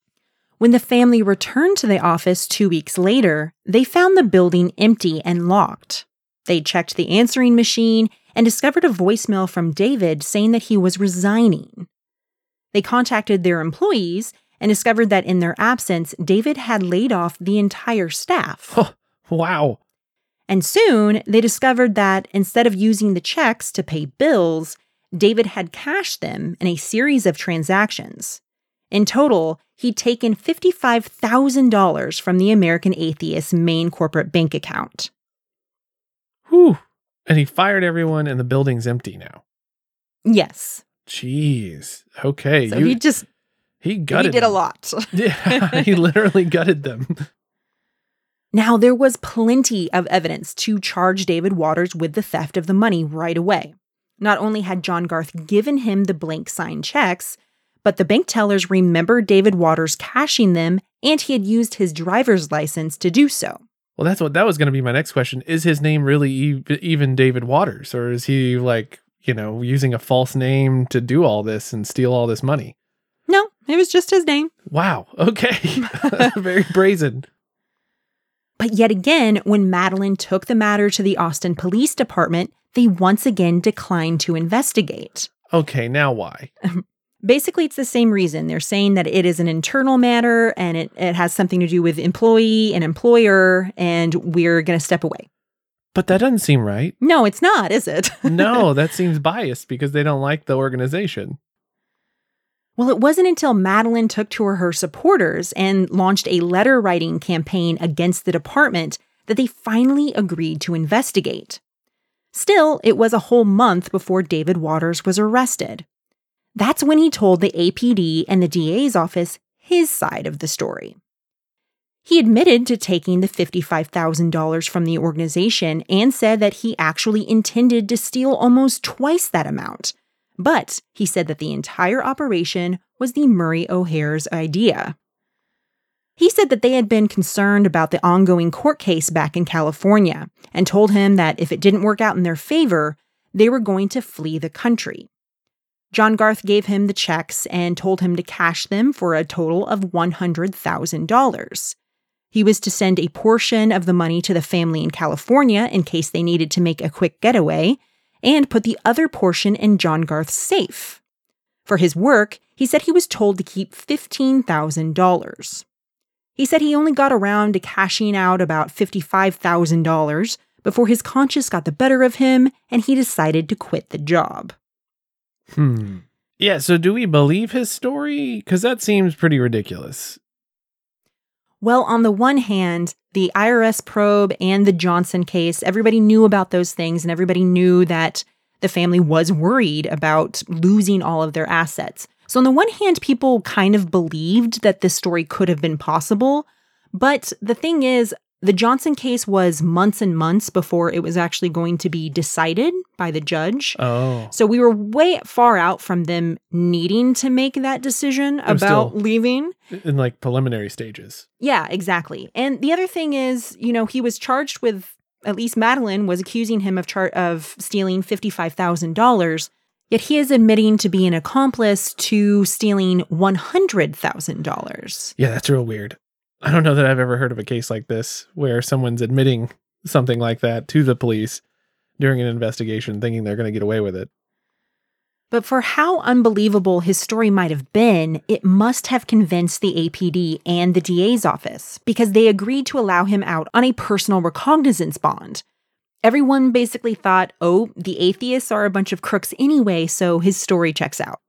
S4: When the family returned to the office two weeks later, they found the building empty and locked. They checked the answering machine and discovered a voicemail from David saying that he was resigning. They contacted their employees and discovered that in their absence, David had laid off the entire staff.
S3: Oh, wow.
S4: And soon they discovered that instead of using the checks to pay bills, David had cashed them in a series of transactions. In total, he'd taken $55,000 from the American Atheist's main corporate bank account.
S3: Whew. And he fired everyone, and the building's empty now.
S4: Yes.
S3: Jeez. Okay.
S4: So
S3: you-
S4: he just
S3: he gutted.
S4: he did a lot.
S3: Yeah, he literally gutted them.
S4: Now, there was plenty of evidence to charge David Waters with the theft of the money right away. Not only had John Garth given him the blank signed checks, but the bank tellers remembered David Waters cashing them and he had used his driver's license to do so.
S3: Well, that's what that was going to be my next question. Is his name really e- even David Waters, or is he like you know using a false name to do all this and steal all this money?
S4: No, it was just his name.
S3: Wow. Okay. Very brazen.
S4: But yet again, when Madalyn took the matter to the Austin Police Department, they once again declined to investigate.
S3: Okay. Now why?
S4: Basically, it's the same reason. They're saying that it is an internal matter and it, it has something to do with employee and employer, and we're going to step away.
S3: But that doesn't seem right.
S4: No, it's not, is it?
S3: No, that seems biased because they don't like the organization.
S4: well, it wasn't until Madalyn took to her supporters and launched a letter writing campaign against the department that they finally agreed to investigate. Still, it was a whole month before David Waters was arrested. That's when he told the APD and the DA's office his side of the story. He admitted to taking the $55,000 from the organization and said that he actually intended to steal almost twice that amount. But he said that the entire operation was the Murray O'Hair's idea. He said that they had been concerned about the ongoing court case back in California and told him that if it didn't work out in their favor, they were going to flee the country. John Garth gave him the checks and told him to cash them for a total of $100,000. He was to send a portion of the money to the family in California in case they needed to make a quick getaway, and put the other portion in John Garth's safe. For his work, he said he was told to keep $15,000. He said he only got around to cashing out about $55,000 before his conscience got the better of him and he decided to quit the job.
S3: Hmm. Yeah. So do we believe his story? Because that seems pretty ridiculous.
S4: Well, on the one hand, the IRS probe and the Johnson case, everybody knew about those things and everybody knew that the family was worried about losing all of their assets. So, on the one hand, people kind of believed that this story could have been possible. But the thing is, the Johnson case was months and months before it was actually going to be decided by the judge.
S3: Oh.
S4: So we were way far out from them needing to make that decision about leaving.
S3: In like preliminary stages.
S4: Yeah, exactly. And the other thing is, you know, he was charged with at least Madalyn was accusing him of char- of stealing $55,000, yet he is admitting to be an accomplice to stealing $100,000.
S3: Yeah, that's real weird. I don't know that I've ever heard of a case like this where someone's admitting something like that to the police during an investigation, thinking they're going to get away with it.
S4: But for how unbelievable his story might have been, it must have convinced the APD and the DA's office because they agreed to allow him out on a personal recognizance bond. Everyone basically thought, oh, the atheists are a bunch of crooks anyway, so his story checks out.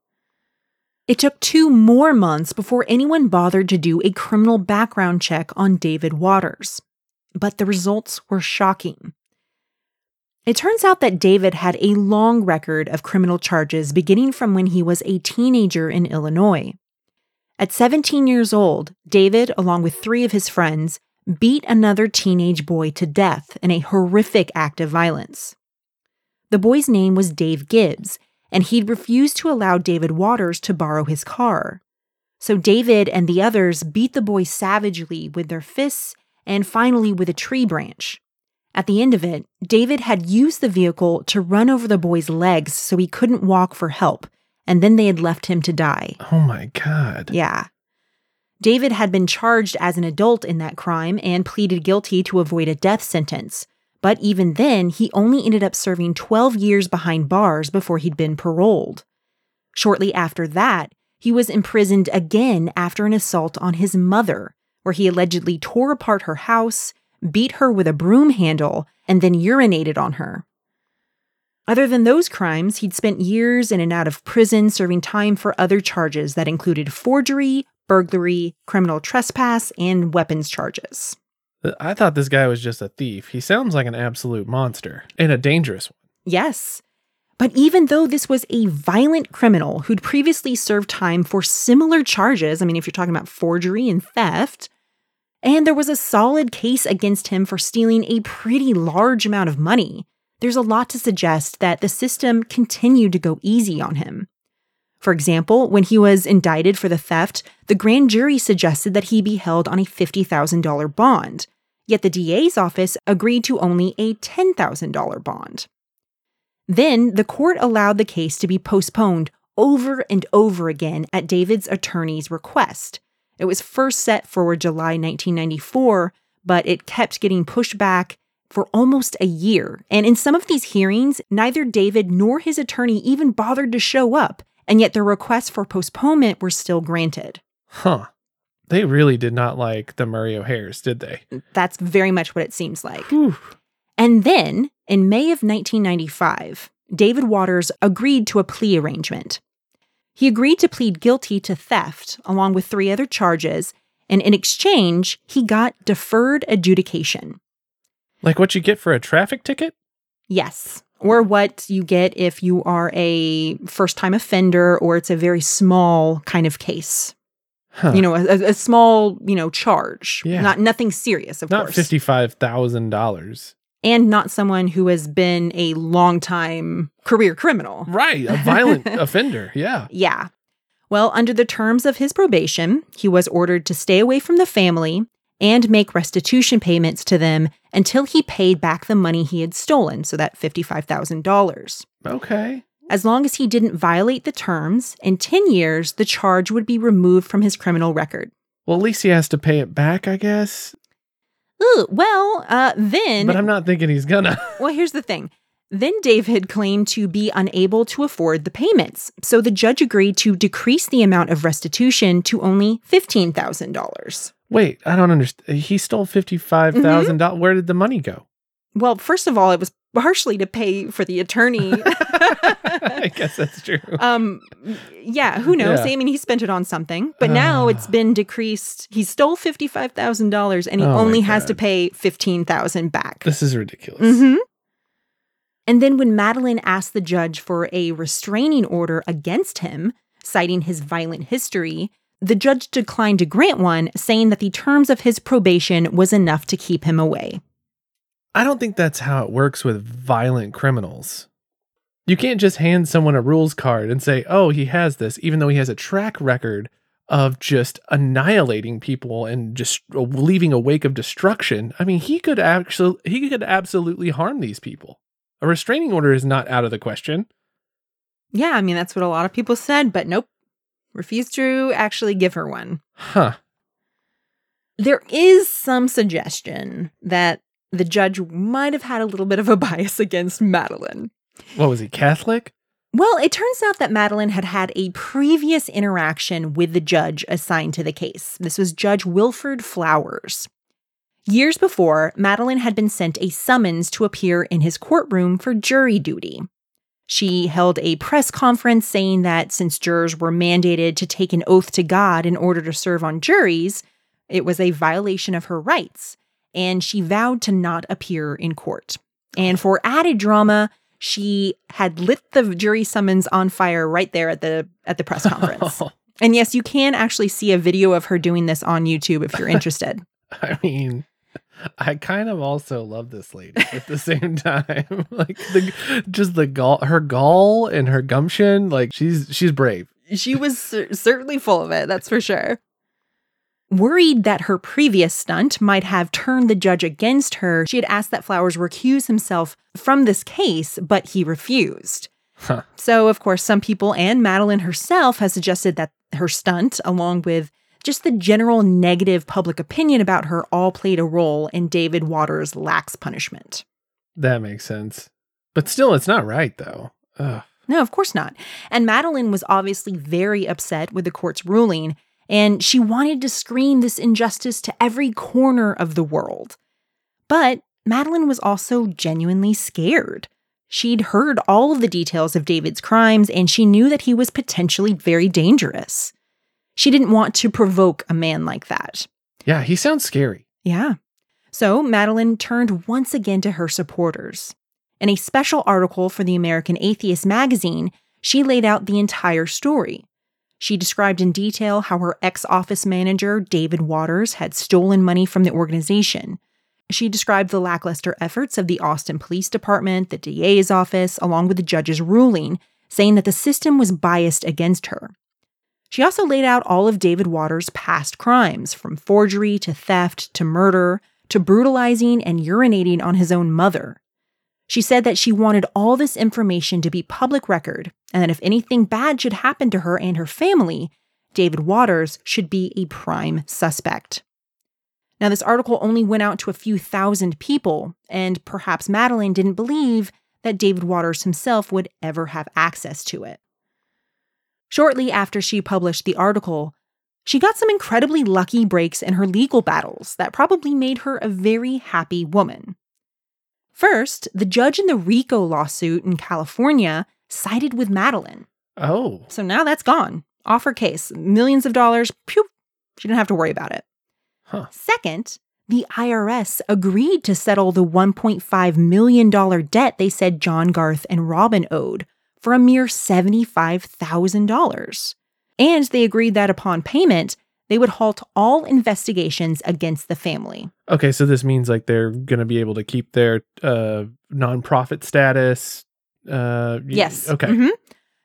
S4: It took two more months before anyone bothered to do a criminal background check on David Waters. But the results were shocking. It turns out that David had a long record of criminal charges beginning from when he was a teenager in Illinois. At 17 years old, David, along with three of his friends, beat another teenage boy to death in a horrific act of violence. The boy's name was Dave Gibbs, and he'd refused to allow David Waters to borrow his car. So David and the others beat the boy savagely with their fists and finally with a tree branch. At the end of it, David had used the vehicle to run over the boy's legs so he couldn't walk for help, and then they had left him to die.
S3: Oh my God.
S4: Yeah. David had been charged as an adult in that crime and pleaded guilty to avoid a death sentence. But even then, he only ended up serving 12 years behind bars before he'd been paroled. Shortly after that, he was imprisoned again after an assault on his mother, where he allegedly tore apart her house, beat her with a broom handle, and then urinated on her. Other than those crimes, he'd spent years in and out of prison serving time for other charges that included forgery, burglary, criminal trespass, and weapons charges.
S3: I thought this guy was just a thief. He sounds like an absolute monster and a dangerous one.
S4: Yes. But even though this was a violent criminal who'd previously served time for similar charges, I mean, if you're talking about forgery and theft, and there was a solid case against him for stealing a pretty large amount of money, there's a lot to suggest that the system continued to go easy on him. For example, when he was indicted for the theft, the grand jury suggested that he be held on a $50,000 bond, yet the DA's office agreed to only a $10,000 bond. Then the court allowed the case to be postponed over and over again at David's attorney's request. It was first set for July 1994, but it kept getting pushed back for almost a year. And in some of these hearings, neither David nor his attorney even bothered to show up, and yet their requests for postponement were still granted.
S3: Huh. They really did not like the Murray O'Hairs, did they?
S4: That's very much what it seems like.
S3: Whew.
S4: And then, in May of 1995, David Waters agreed to a plea arrangement. He agreed to plead guilty to theft along with three other charges, and in exchange, he got deferred adjudication.
S3: Like what you get for a traffic ticket?
S4: Yes. Or what you get if you are a first time offender or it's a very small kind of case.
S3: Huh.
S4: You know, a, a small, you know, charge.
S3: Yeah.
S4: Not nothing serious, of course.
S3: not
S4: course.
S3: fifty-five thousand dollars.
S4: and not someone who has been a long time career criminal.
S3: Right, a violent offender. Yeah.
S4: Yeah. Well, under the terms of his probation, he was ordered to stay away from the family and make restitution payments to them until he paid back the money he had stolen, so that $55,000.
S3: Okay.
S4: As long as he didn't violate the terms, in 10 years, the charge would be removed from his criminal record.
S3: Well, at least he has to pay it back, I guess.
S4: Ooh, well, uh, then.
S3: But I'm not thinking he's gonna.
S4: Well, here's the thing. Then David claimed to be unable to afford the payments, so the judge agreed to decrease the amount of restitution to only $15,000.
S3: Wait, I don't understand. He stole fifty-five
S4: Mm-hmm.
S3: dollars. Where did the money go?
S4: Well, first of all, it was partially to pay for the attorney.
S3: I guess that's true.
S4: um yeah, who knows?
S3: Yeah.
S4: I mean, he spent it on something, but now it's been decreased. He stole $55,000 and he
S3: Oh
S4: only has to pay 15,000 back.
S3: This is ridiculous.
S4: Mhm. And then when Madalyn asked the judge for a restraining order against him, citing his violent history, the judge declined to grant one, saying that the terms of his probation was enough to keep him away.
S3: I don't think that's how it works with violent criminals. You can't just hand someone a rules card and say, "Oh, he has this," even though he has a track record of just annihilating people and just leaving a wake of destruction. I mean, he could actually he could absolutely harm these people. A restraining order is not out of the question.
S4: Yeah, I mean, that's what a lot of people said, but nope. Refused to actually give her one.
S3: Huh.
S4: There is some suggestion that the judge might have had a little bit of a bias against Madalyn.
S3: What was he Catholic?
S4: Well, it turns out that Madalyn had had a previous interaction with the judge assigned to the case. This was Judge Wilford Flowers. Years before, Madalyn had been sent a summons to appear in his courtroom for jury duty. She held a press conference saying that since jurors were mandated to take an oath to God in order to serve on juries, it was a violation of her rights, and she vowed to not appear in court. And for added drama, she had lit the jury summons on fire right there at the at the press conference. and yes, you can actually see a video of her doing this on YouTube if you're interested.
S3: I mean, I kind of also love this lady at the same time. like the just the gall, her gall and her gumption. Like she's she's brave.
S4: She was cer- certainly full of it, that's for sure. Worried that her previous stunt might have turned the judge against her, she had asked that Flowers recuse himself from this case, but he refused.
S3: Huh.
S4: So, of course, some people and Madalyn herself has suggested that her stunt, along with just the general negative public opinion about her, all played a role in David Waters' lax punishment.
S3: That makes sense. But still, it's not right though. Ugh.
S4: No, of course not. And Madalyn was obviously very upset with the court's ruling, and she wanted to scream this injustice to every corner of the world. But Madalyn was also genuinely scared. She'd heard all of the details of David's crimes, and she knew that he was potentially very dangerous. She didn't want to provoke a man like that.
S3: Yeah, he sounds scary.
S4: Yeah. So Madalyn turned once again to her supporters. In a special article for the American Atheist magazine, she laid out the entire story. She described in detail how her ex office manager, David Waters, had stolen money from the organization. She described the lackluster efforts of the Austin Police Department, the DA's office, along with the judge's ruling, saying that the system was biased against her. She also laid out all of David Waters' past crimes, from forgery to theft to murder to brutalizing and urinating on his own mother. She said that she wanted all this information to be public record, and that if anything bad should happen to her and her family, David Waters should be a prime suspect. Now, this article only went out to a few thousand people, and perhaps Madalyn didn't believe that David Waters himself would ever have access to it. Shortly after she published the article, she got some incredibly lucky breaks in her legal battles that probably made her a very happy woman. First, the judge in the RICO lawsuit in California sided with Madalyn.
S3: Oh,
S4: So now that's gone. Off her case. Millions of dollars. Pew. She didn't have to worry about it.
S3: huh.
S4: Second, the IRS agreed to settle the $1.5 million debt they said John Garth and Robin owed for a mere $75,000. And they agreed that upon payment, they would halt all investigations against the family.
S3: Okay, so this means like they're gonna be able to keep their uh nonprofit status. Uh,
S4: Yes.
S3: Okay.
S4: Mm-hmm.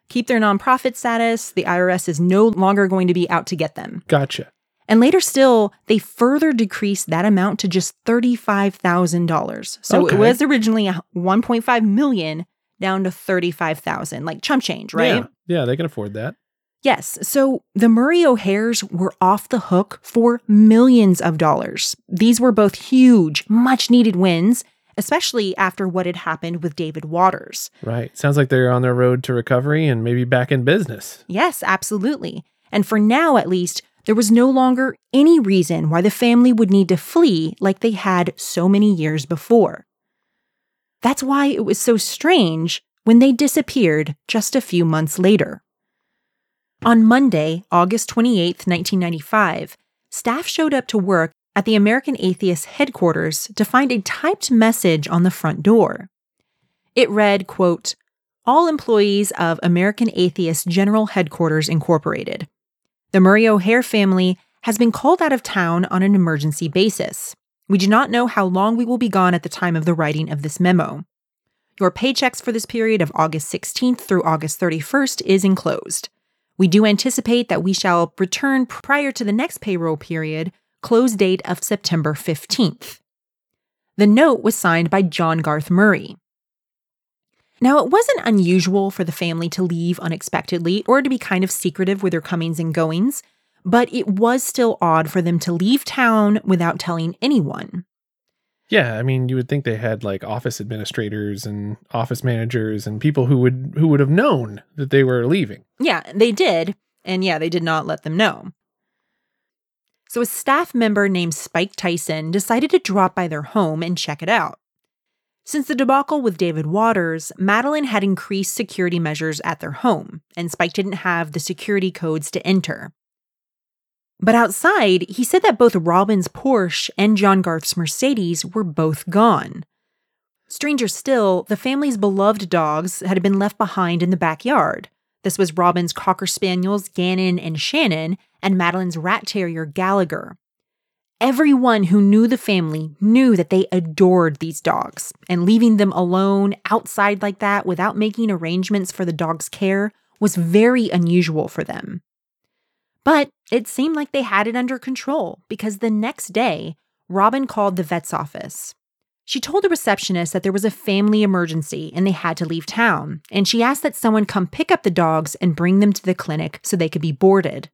S4: Keep their nonprofit status. The IRS is no longer going to be out to get them.
S3: Gotcha.
S4: And later still, they further decreased that amount to just $35,000. So
S3: Okay.
S4: it was originally a 1.5 million down to 35,000, like chump change, right?
S3: Yeah. Yeah, they can afford that.
S4: Yes. So the Murray O'Hairs were off the hook for millions of dollars. These were both huge, much needed wins, especially after what had happened with David Waters.
S3: Right. Sounds like they're on their road to recovery and maybe back in business.
S4: Yes, absolutely. And for now, at least, there was no longer any reason why the family would need to flee like they had so many years before. That's why it was so strange when they disappeared just a few months later. On Monday, August 28, 1995, staff showed up to work at the American Atheist headquarters to find a typed message on the front door. It read, quote, all employees of American Atheist General Headquarters Incorporated. The Murray O'Hair family has been called out of town on an emergency basis. We do not know how long we will be gone at the time of the writing of this memo. Your paychecks for this period of August 16th through August 31st is enclosed. We do anticipate that we shall return prior to the next payroll period, close date of September 15th. The note was signed by John Garth Murray. Now, it wasn't unusual for the family to leave unexpectedly or to be kind of secretive with their comings and goings, but it was still odd for them to leave town without telling anyone.
S3: Yeah, I mean, you would think they had like office administrators and office managers and people who would who would have known that they were leaving.
S4: Yeah, they did. And yeah, they did not let them know. So a staff member named Spike Tyson decided to drop by their home and check it out. Since the debacle with David Waters, Madalyn had increased security measures at their home, and Spike didn't have the security codes to enter. But outside, he said that both Robin's Porsche and John Garth's Mercedes were both gone. Stranger still, the family's beloved dogs had been left behind in the backyard. This was Robin's Cocker Spaniels, Gannon and Shannon, and Madalyn's Rat Terrier, Gallagher. Everyone who knew the family knew that they adored these dogs, and leaving them alone outside like that without making arrangements for the dog's care was very unusual for them. But it seemed like they had it under control because the next day, Robin called the vet's office. She told the receptionist that there was a family emergency and they had to leave town, and she asked that someone come pick up the dogs and bring them to the clinic so they could be boarded.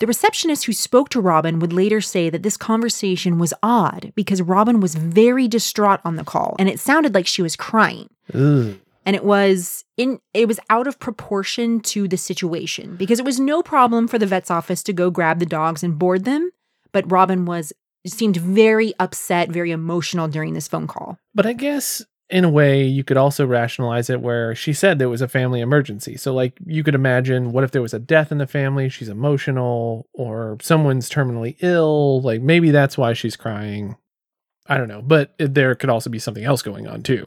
S4: The receptionist who spoke to Robin would later say that this conversation was odd because Robin was very distraught on the call and it sounded like she was crying.
S3: Ugh.
S4: And it was in it was out of proportion to the situation because it was no problem for the vet's office to go grab the dogs and board them, but Robin was seemed very upset, very emotional during this phone call.
S3: But I guess in a way you could also rationalize it where she said there was a family emergency. So like you could imagine what if there was a death in the family, she's emotional or someone's terminally ill, like maybe that's why she's crying. I don't know, but there could also be something else going on too.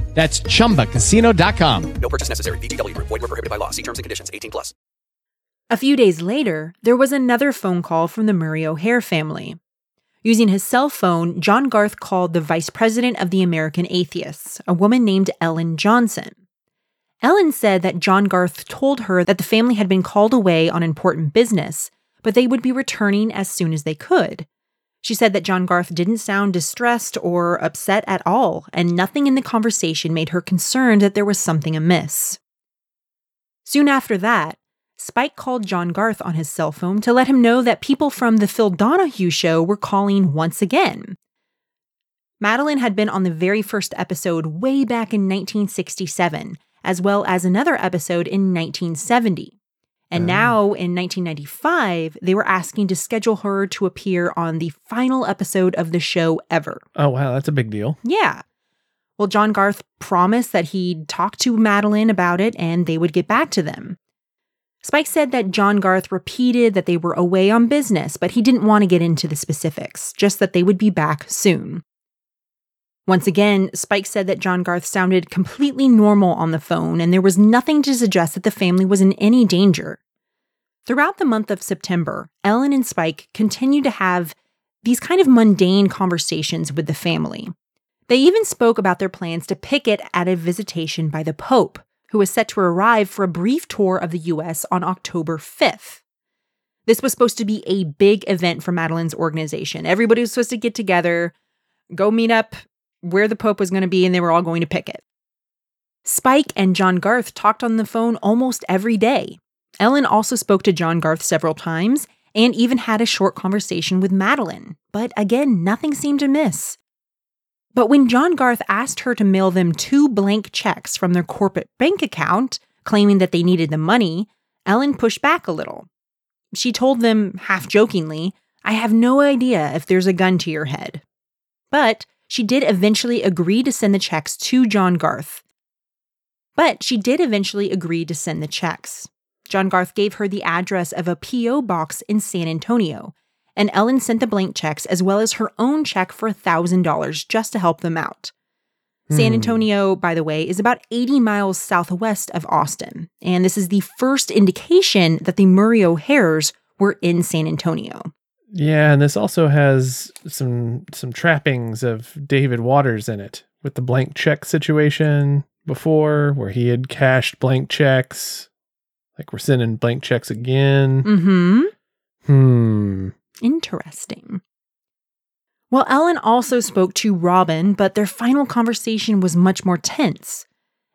S2: That's chumbacasino.com.
S6: No purchase necessary. VGW Group. Void were prohibited by law. See terms and conditions. 18 plus.
S4: A few days later, there was another phone call from the Murray O'Hair family. Using his cell phone, John Garth called the vice president of the American Atheists, a woman named Ellen Johnson. Ellen said that John Garth told her that the family had been called away on important business, but they would be returning as soon as they could. She said that John Garth didn't sound distressed or upset at all, and nothing in the conversation made her concerned that there was something amiss. Soon after that, Spike called John Garth on his cell phone to let him know that people from the Phil Donahue show were calling once again. Madalyn had been on the very first episode way back in 1967, as well as another episode in 1970. And oh. now in 1995, they were asking to schedule her to appear on the final episode of the show ever.
S3: Oh wow, that's a big deal.
S4: Yeah. Well, John Garth promised that he'd talk to Madalyn about it and they would get back to them. Spike said that John Garth repeated that they were away on business, but he didn't want to get into the specifics, just that they would be back soon. Once again, Spike said that John Garth sounded completely normal on the phone and there was nothing to suggest that the family was in any danger. Throughout the month of September, Ellen and Spike continued to have these kind of mundane conversations with the family. They even spoke about their plans to picket at a visitation by the Pope, who was set to arrive for a brief tour of the US on October 5th. This was supposed to be a big event for Madalyn's organization. Everybody was supposed to get together, go meet up where the Pope was going to be, and they were all going to picket. Spike and John Garth talked on the phone almost every day. Ellen also spoke to John Garth several times and even had a short conversation with Madalyn, but again, nothing seemed amiss. But when John Garth asked her to mail them two blank checks from their corporate bank account, claiming that they needed the money, Ellen pushed back a little. She told them, half jokingly, I have no idea if there's a gun to your head. But she did eventually agree to send the checks to John Garth. But she did eventually agree to send the checks. John Garth gave her the address of a P.O. box in San Antonio, and Ellen sent the blank checks as well as her own check for $1,000 just to help them out. San
S3: Hmm.
S4: Antonio, by the way, is about 80 miles southwest of Austin, and this is the first indication that the Murray O'Hairs were in San Antonio.
S3: Yeah, and this also has some some trappings of David Waters in it with the blank check situation. before where he had cashed blank checks. Like we're sending blank checks again.
S4: Mm-hmm.
S3: Hmm.
S4: Interesting. Well, Ellen also spoke to Robin, but their final conversation was much more tense.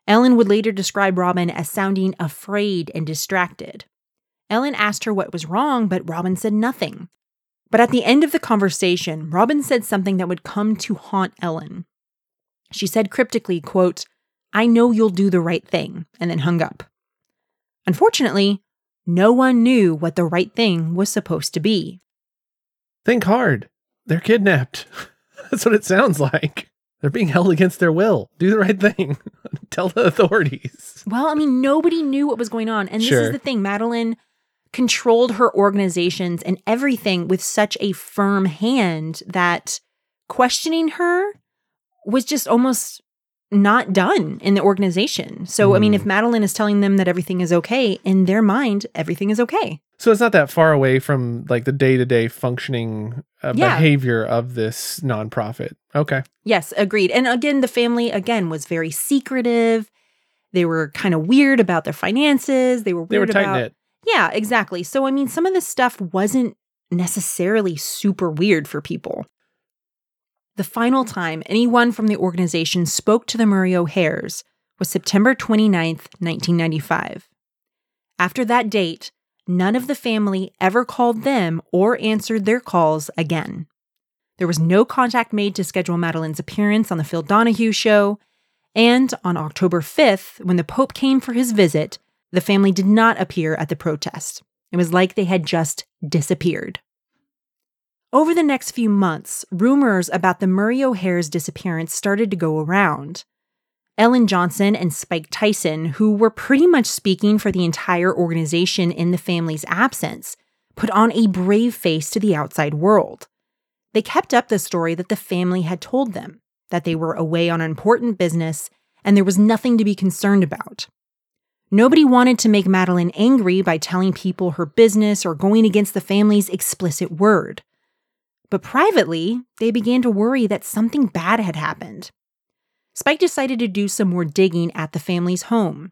S4: Ellen would later describe Robin as sounding afraid and distracted. Ellen asked her what was wrong, but Robin said nothing. But at the end of the conversation, Robin said something that would come to haunt Ellen. She said cryptically, quote, I know you'll do the right thing, and then hung up. Unfortunately, no one knew what the right thing was supposed to be.
S3: Think hard. They're kidnapped. That's what it sounds like. They're being held against their will. Do the right thing. Tell the authorities.
S4: Well, I mean, nobody knew what was going on. And this
S3: Sure.
S4: is the thing Madalyn controlled her organizations and everything with such a firm hand that questioning her was just almost not done in the organization. So, I mean, if Madalyn is telling them that everything is okay, in their mind, everything is okay.
S3: So it's not that far away from like the day to day functioning uh,
S4: Yeah.
S3: behavior of this nonprofit. Okay.
S4: Yes, agreed. And again, the family, again, was very secretive. They were kind of weird about their finances. They were weird
S3: They were tight
S4: about
S3: knit.
S4: Yeah, exactly. So, I mean, some of this stuff wasn't necessarily super weird for people. The final time anyone from the organization spoke to the Murray O'Hairs was September 29th, 1995. After that date, none of the family ever called them or answered their calls again. There was no contact made to schedule Madalyn's appearance on the Phil Donahue show, and on October 5th, when the Pope came for his visit, the family did not appear at the protest. It was like they had just disappeared. Over the next few months, rumors about the Murray O'Hair's disappearance started to go around. Ellen Johnson and Spike Tyson, who were pretty much speaking for the entire organization in the family's absence, put on a brave face to the outside world. They kept up the story that the family had told them that they were away on important business and there was nothing to be concerned about. Nobody wanted to make Madalyn angry by telling people her business or going against the family's explicit word. But privately, they began to worry that something bad had happened. Spike decided to do some more digging at the family's home.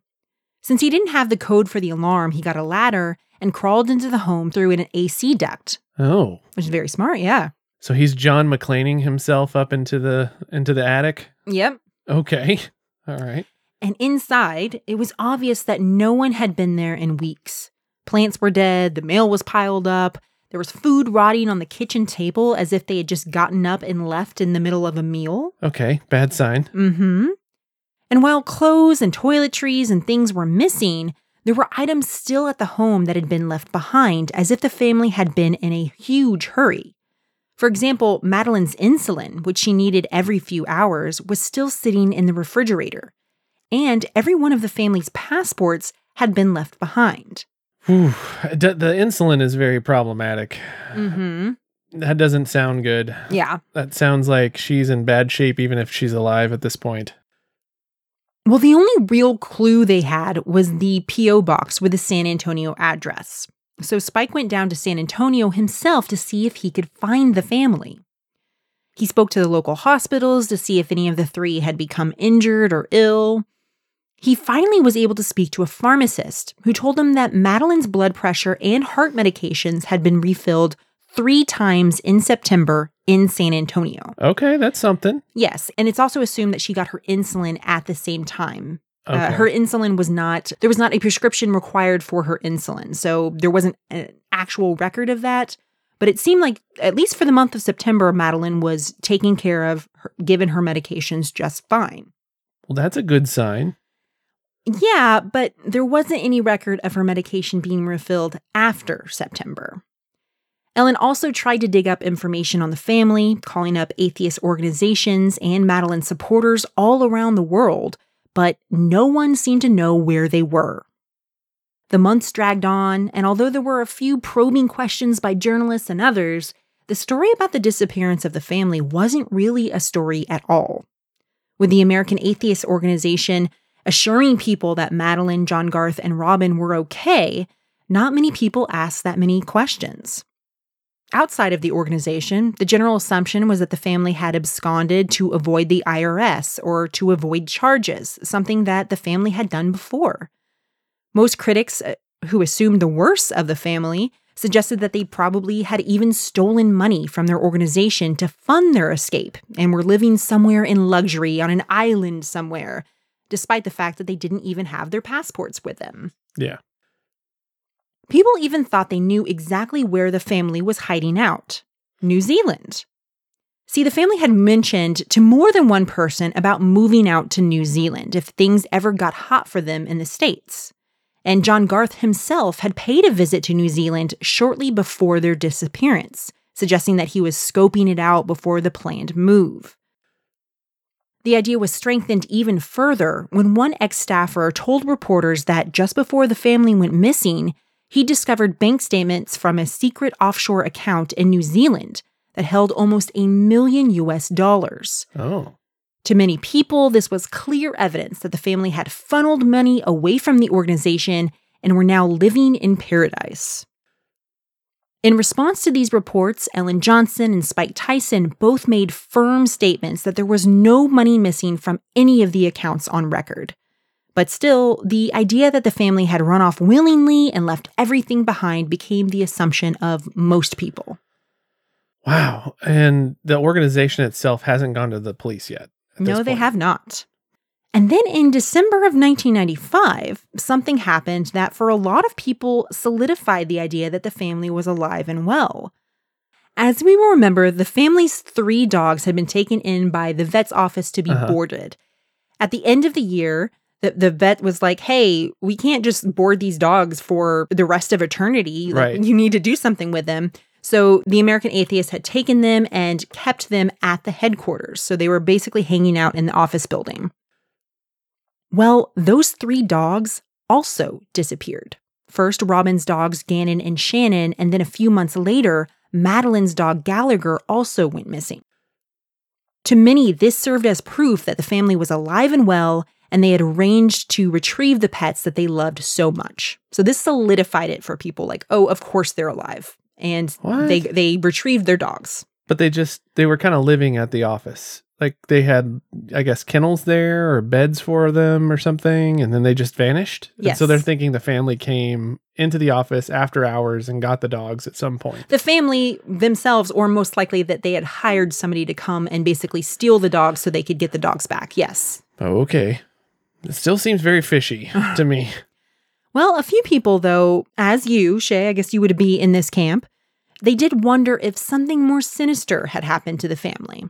S4: Since he didn't have the code for the alarm, he got a ladder and crawled into the home through an AC duct,
S3: Oh.
S4: which is very smart, yeah.
S3: So he's John McClaning himself up into the into the attic.
S4: Yep.
S3: Okay. All right.
S4: And inside, it was obvious that no one had been there in weeks. Plants were dead, the mail was piled up, there was food rotting on the kitchen table as if they had just gotten up and left in the middle of a meal.
S3: Okay. Bad sign.
S4: Mm hmm. And while clothes and toiletries and things were missing, there were items still at the home that had been left behind as if the family had been in a huge hurry. For example, Madalyn's insulin, which she needed every few hours, was still sitting in the refrigerator. And every one of the family's passports had been left behind.
S3: Whew. The insulin is very problematic.
S4: Mm-hmm.
S3: That doesn't sound good.
S4: Yeah.
S3: That sounds like she's in bad shape, even if she's alive at this point.
S4: Well, the only real clue they had was the P.O. box with the San Antonio address. So Spike went down to San Antonio himself to see if he could find the family. He spoke to the local hospitals to see if any of the three had become injured or ill. He finally was able to speak to a pharmacist who told him that Madalyn's blood pressure and heart medications had been refilled three times in September in San Antonio.
S3: Okay, that's something.
S4: Yes, and it's also assumed that she got her insulin at the same time.
S3: Okay.
S4: Uh, her insulin was not, there was not a prescription required for her insulin. So there wasn't an actual record of that. But it seemed like, at least for the month of September, Madalyn was taken care of, her, given her medications just fine.
S3: well, that's a good sign.
S4: Yeah, but there wasn't any record of her medication being refilled after September. Ellen also tried to dig up information on the family, calling up atheist organizations and Madalyn supporters all around the world, but no one seemed to know where they were. The months dragged on, and although there were a few probing questions by journalists and others, the story about the disappearance of the family wasn't really a story at all. With the American Atheist Organization assuring people that Madalyn, John Garth, and Robin were okay, not many people asked that many questions. outside of the organization, the general assumption was that the family had absconded to avoid the IRS or to avoid charges, something that the family had done before. Most critics uh, who assumed the worst of the family suggested that they probably had even stolen money from their organization to fund their escape and were living somewhere in luxury on an island somewhere, despite the fact that they didn't even have their passports with them.
S3: Yeah.
S4: People even thought they knew exactly where the family was hiding out New Zealand. See, the family had mentioned to more than one person about moving out to New Zealand if things ever got hot for them in the States. And John Garth himself had paid a visit to New Zealand shortly before their disappearance, suggesting that he was scoping it out before the planned move. The idea was strengthened even further when one ex staffer told reporters that just before the family went missing, he discovered bank statements from a secret offshore account in New Zealand that held almost a million US dollars.
S3: Oh.
S4: To many people, this was clear evidence that the family had funneled money away from the organization and were now living in paradise. In response to these reports, Ellen Johnson and Spike Tyson both made firm statements that there was no money missing from any of the accounts on record. But still, the idea that the family had run off willingly and left everything behind became the assumption of most people.
S3: Wow. And the organization itself hasn't gone to the police yet.
S4: No, they have not. And then in December of 1995, something happened that for a lot of people solidified the idea that the family was alive and well. As we will remember, the family's three dogs had been taken in by the vet's office to be
S3: Uh-huh.
S4: boarded. At the end of the year, the, the vet was like, hey, we can't just board these dogs for the rest of eternity. Like,
S3: Right.
S4: You need to do something with them. So the American Atheist had taken them and kept them at the headquarters. So they were basically hanging out in the office building. Well, those three dogs also disappeared. First, Robin's dogs, Gannon and Shannon, and then a few months later, Madalyn's dog Gallagher also went missing. To many, this served as proof that the family was alive and well, and they had arranged to retrieve the pets that they loved so much. So this solidified it for people like, oh, of course they're alive. And
S3: What?
S4: they they retrieved their dogs.
S3: But they just they were kind of living at the office. Like they had, I guess, kennels there or beds for them or something, and then they just vanished. And
S4: Yes.
S3: so they're thinking the family came into the office after hours and got the dogs at some point.
S4: The family themselves, or most likely that they had hired somebody to come and basically steal the dogs so they could get the dogs back. Yes.
S3: Oh, okay. It still seems very fishy to me.
S4: Well, a few people, though, as you, Shay, I guess you would be in this camp, they did wonder if something more sinister had happened to the family.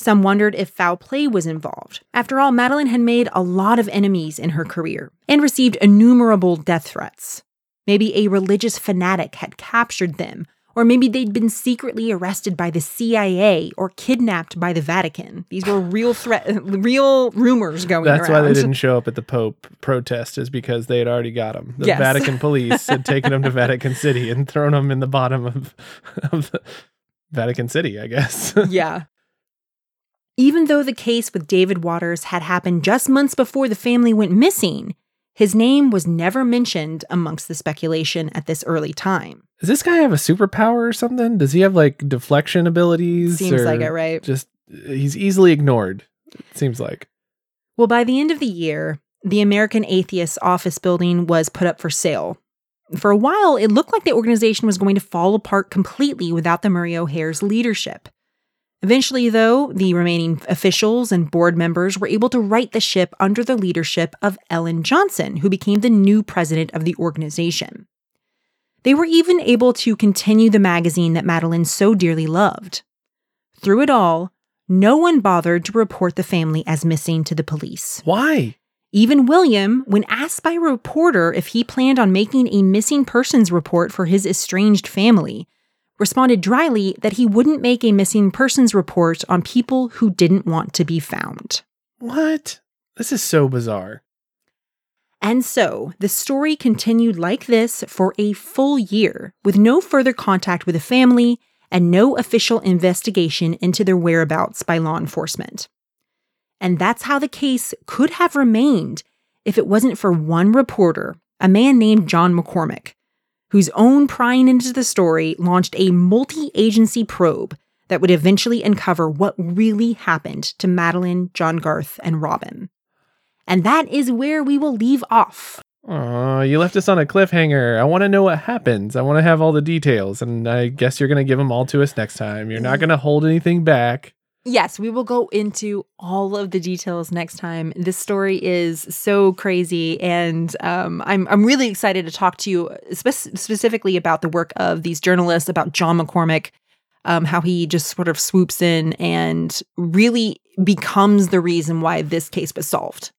S4: Some wondered if foul play was involved. After all, Madalyn had made a lot of enemies in her career and received innumerable death threats. Maybe a religious fanatic had captured them, or maybe they'd been secretly arrested by the CIA or kidnapped by the Vatican. These were real threat, real rumors going around.
S3: That's
S4: around.
S3: why they didn't show up at the Pope protest, is because they had already got him. The
S4: Yes.
S3: Vatican police had taken him to Vatican City and thrown him in the bottom of, of the Vatican City, I guess.
S4: yeah. Even though the case with David Waters had happened just months before the family went missing, his name was never mentioned amongst the speculation at this early time.
S3: Does this guy have a superpower or something? Does he have like deflection abilities?
S4: Seems
S3: or
S4: like it, right?
S3: Just uh, he's easily ignored. It seems like.
S4: Well, by the end of the year, the American Atheist office building was put up for sale. For a while, it looked like the organization was going to fall apart completely without the Murray O'Hair's leadership. Eventually, though, the remaining officials and board members were able to right the ship under the leadership of Ellen Johnson, who became the new president of the organization. They were even able to continue the magazine that Madalyn so dearly loved. Through it all, no one bothered to report the family as missing to the police.
S3: Why?
S4: Even William, when asked by a reporter if he planned on making a missing persons report for his estranged family, responded dryly that he wouldn't make a missing persons report on people who didn't want to be found.
S3: What? This is so bizarre.
S4: And so the story continued like this for a full year, with no further contact with the family and no official investigation into their whereabouts by law enforcement. And that's how the case could have remained if it wasn't for one reporter, a man named John MacCormack, whose own prying into the story launched a multi agency probe that would eventually uncover what really happened to Madalyn, John Garth, and Robin. And that is where we will leave off.
S3: Oh, you left us on a cliffhanger. I want to know what happens. I want to have all the details, and I guess you're going to give them all to us next time. You're not going to hold anything back.
S4: Yes, we will go into all of the details next time. This story is so crazy, and um, I'm I'm really excited to talk to you spe- specifically about the work of these journalists, about John MacCormack, um, how he just sort of swoops in and really becomes the reason why this case was solved.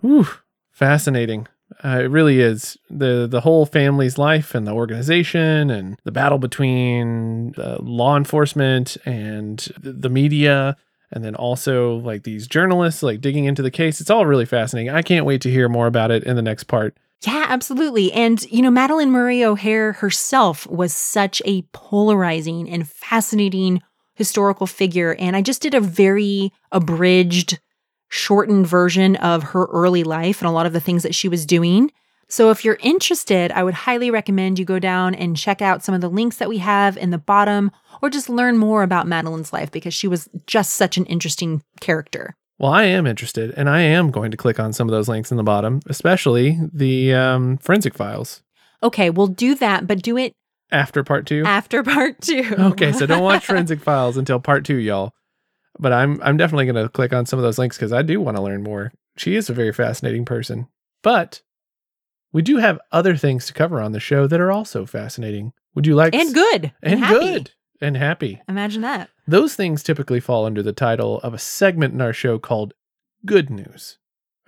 S3: Whew, fascinating. Uh, it really is the the whole family's life and the organization and the battle between uh, law enforcement and the media and then also like these journalists like digging into the case it's all really fascinating i can't wait to hear more about it in the next part
S4: Yeah, absolutely. And, you know, Madalyn Murray O'Hair herself was such a polarizing and fascinating historical figure. And I just did a very abridged, shortened version of her early life and a lot of the things that she was doing. So if you're interested, I would highly recommend you go down and check out some of the links that we have in the bottom or just learn more about Madalyn's life because she was just such an interesting character.
S3: well i am interested and i am going to click on some of those links in the bottom especially the um, forensic files
S4: Okay, we'll do that, but do it
S3: after part two
S4: after part two.
S3: okay so don't watch forensic files until part two y'all but i'm i'm definitely going to click on some of those links because i do want to learn more she is a very fascinating person but we do have other things to cover on the show that are also fascinating would you like
S4: and good
S3: and,
S4: happy.
S3: good and happy
S4: Imagine that.
S3: those things typically fall under the title of a segment in our show called good news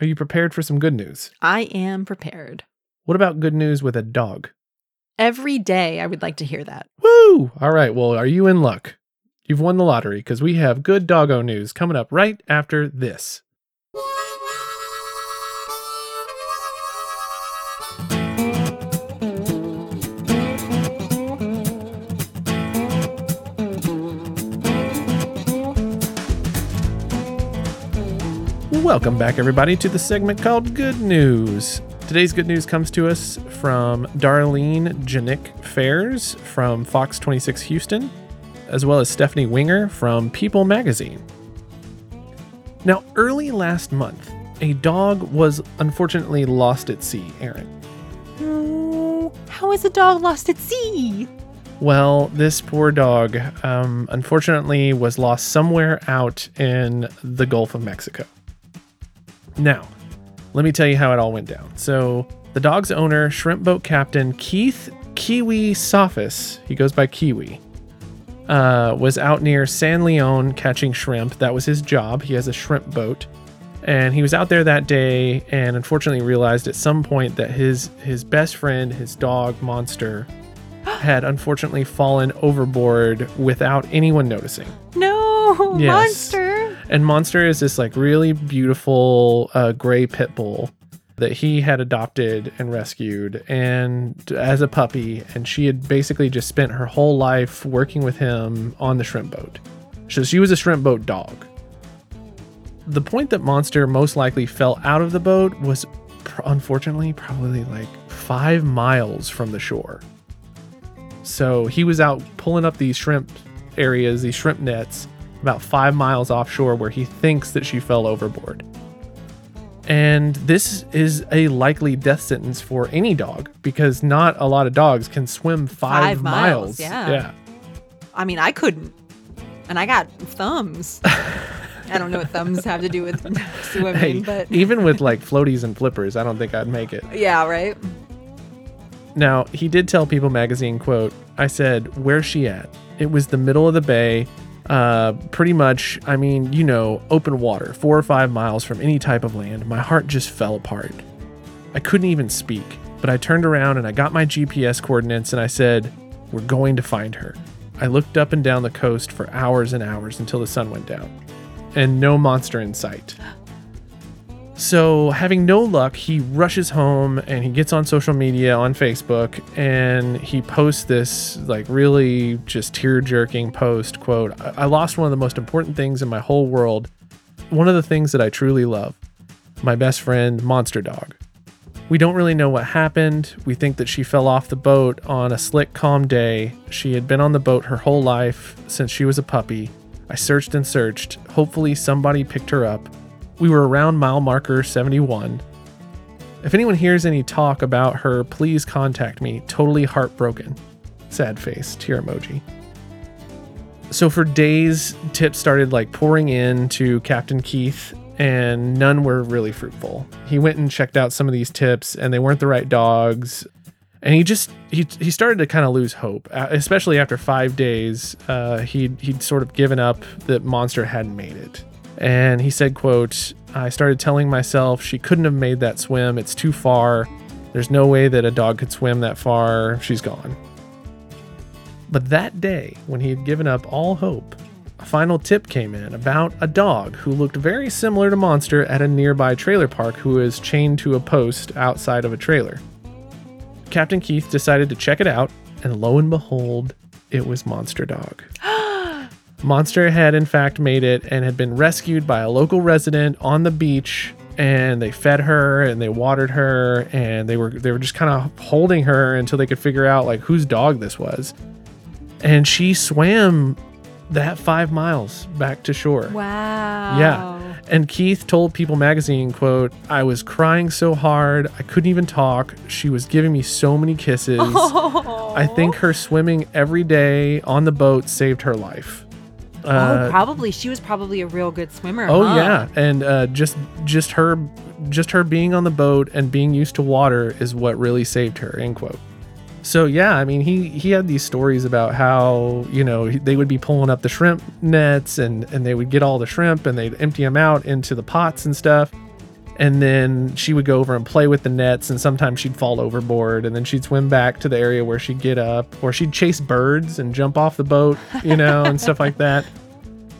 S3: are you prepared for some good news
S4: I am prepared.
S3: what about good news with a dog
S4: Every day, I would like to hear that.
S3: Woo! All right. Well, are you in luck? You've won the lottery because we have good doggo news coming up right after this. Welcome back, everybody, to the segment called Good News. Today's good news comes to us from Darlene Janik Fairs from Fox 26 Houston, as well as Stephanie Winger from People Magazine. Now, early last month, a dog was unfortunately lost at sea, Aaron.
S4: Oh, how is a dog lost at sea?
S3: Well, this poor dog, um, unfortunately, was lost somewhere out in the Gulf of Mexico. Now, let me tell you how it all went down. So, the dog's owner, shrimp boat captain Keith Kiwi Sophis, he goes by Kiwi, uh, was out near San Leon catching shrimp. That was his job. He has a shrimp boat. And he was out there that day and unfortunately realized at some point that his his best friend, his dog Monster, had unfortunately fallen overboard without anyone noticing.
S4: No,
S3: Yes.
S4: monster.
S3: And Monster is this like really beautiful uh, gray pit bull that he had adopted and rescued and as a puppy and she had basically just spent her whole life working with him on the shrimp boat. So she was a shrimp boat dog. The point that Monster most likely fell out of the boat was pr- unfortunately probably like 5 miles from the shore. So he was out pulling up these shrimp areas, these shrimp nets, about five miles offshore where he thinks that she fell overboard. And this is a likely death sentence for any dog because not a lot of dogs can swim five,
S4: Five miles, yeah.
S3: Yeah.
S4: I mean, I couldn't. And I got thumbs. I don't know what thumbs have to do with swimming,
S3: Hey,
S4: but
S3: even with like floaties and flippers, I don't think I'd make it.
S4: yeah, right?
S3: Now, he did tell People magazine, quote, I said, Where's she at? It was the middle of the bay. Uh, pretty much, I mean, you know, open water, four or five miles from any type of land. My heart just fell apart. I couldn't even speak, but I turned around and I got my GPS coordinates and I said, We're going to find her. I looked up and down the coast for hours and hours until the sun went down, and no monster in sight. So, having no luck, he rushes home and he gets on social media on Facebook and he posts this like really just tear jerking post quote, I-, I lost one of the most important things in my whole world. One of the things that I truly love my best friend, Monster Dog. We don't really know what happened. We think that she fell off the boat on a slick, calm day. She had been on the boat her whole life since she was a puppy. I searched and searched. Hopefully, somebody picked her up. We were around mile marker 71. If anyone hears any talk about her, please contact me. Totally heartbroken. Sad face, tear emoji. So for days, tips started like pouring in to Captain Keith, and none were really fruitful. He went and checked out some of these tips, and they weren't the right dogs. And he just he he started to kind of lose hope, especially after five days. Uh, he'd he'd sort of given up that Monster hadn't made it, and he said, "quote I started telling myself she couldn't have made that swim. It's too far. There's no way that a dog could swim that far. She's gone." But that day, when he had given up all hope, a final tip came in about a dog who looked very similar to Monster at a nearby trailer park who was chained to a post outside of a trailer. Captain Keith decided to check it out, and lo and behold, it was Monster Dog. Monster had in fact made it and had been rescued by a local resident on the beach and they fed her and they watered her and they were they were just kind of holding her until they could figure out like whose dog this was and she swam that five miles back to shore.
S4: Wow.
S3: Yeah. And Keith told People magazine, quote, I was crying so hard, I couldn't even talk. She was giving me so many kisses. I think her swimming every day on the boat saved her life.
S4: Oh, probably. She was probably a real good swimmer.
S3: Oh
S4: huh?
S3: yeah, and uh, just just her just her being on the boat and being used to water is what really saved her. End quote. So yeah, I mean he he had these stories about how you know they would be pulling up the shrimp nets and and they would get all the shrimp and they'd empty them out into the pots and stuff. And then she would go over and play with the nets, and sometimes she'd fall overboard, and then she'd swim back to the area where she'd get up, or she'd chase birds and jump off the boat, you know, and stuff like that.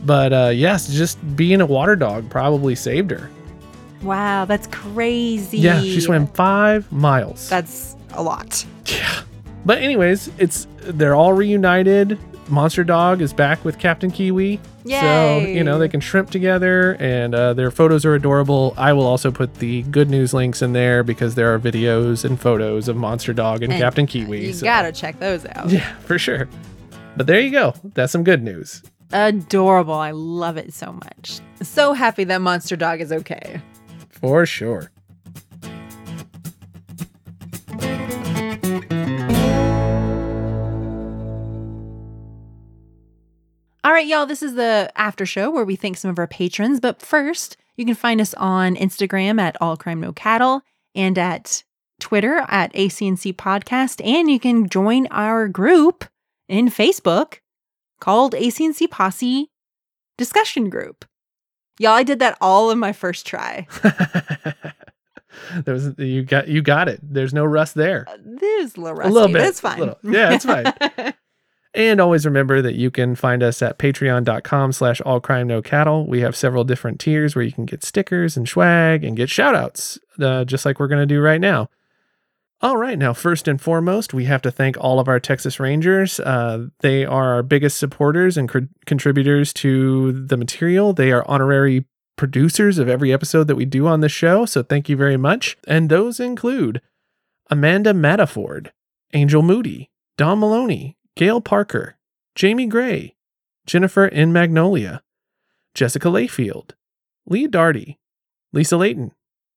S3: But uh, yes, just being a water dog probably saved her.
S4: Wow, that's crazy.
S3: Yeah, she swam five miles.
S4: That's a lot.
S3: yeah. But anyways, it's they're all reunited. Monster Dog is back with Captain Kiwi. So, you know, they can shrimp together and uh, their photos are adorable. I will also put the good news links in there because there are videos and photos of Monster Dog and,
S4: And
S3: Captain Kiwi.
S4: You
S3: so-
S4: gotta check those out.
S3: Yeah, for sure. But there you go. That's some good news.
S4: Adorable. I love it so much. So happy that Monster Dog is okay.
S3: For sure.
S4: Right, y'all, this is the after show where we thank some of our patrons. But first, you can find us on Instagram at All Crime No Cattle and at Twitter at ACNC Podcast. And you can join our group in Facebook called ACNC Posse Discussion Group. Y'all, I did that all in my first try.
S3: there was you got you got it. There's no rust there.
S4: Uh, This a little rusty.
S3: A little bit.
S4: It's fine.
S3: Little- yeah, it's fine. And always remember that you can find us at patreon.com slash all crime no cattle. We have several different tiers where you can get stickers and swag and get shout outs, uh, just like we're going to do right now. All right, now, first and foremost, we have to thank all of our Texas Rangers. Uh, they are our biggest supporters and contributors to the material. They are honorary producers of every episode that we do on the show, so thank you very much. And those include Amanda Mataford, Angel Moody, Don Maloney, Gail Parker, Jamie Gray, Jennifer in Magnolia, Jessica Layfield, Lee Darty, Lisa Layton,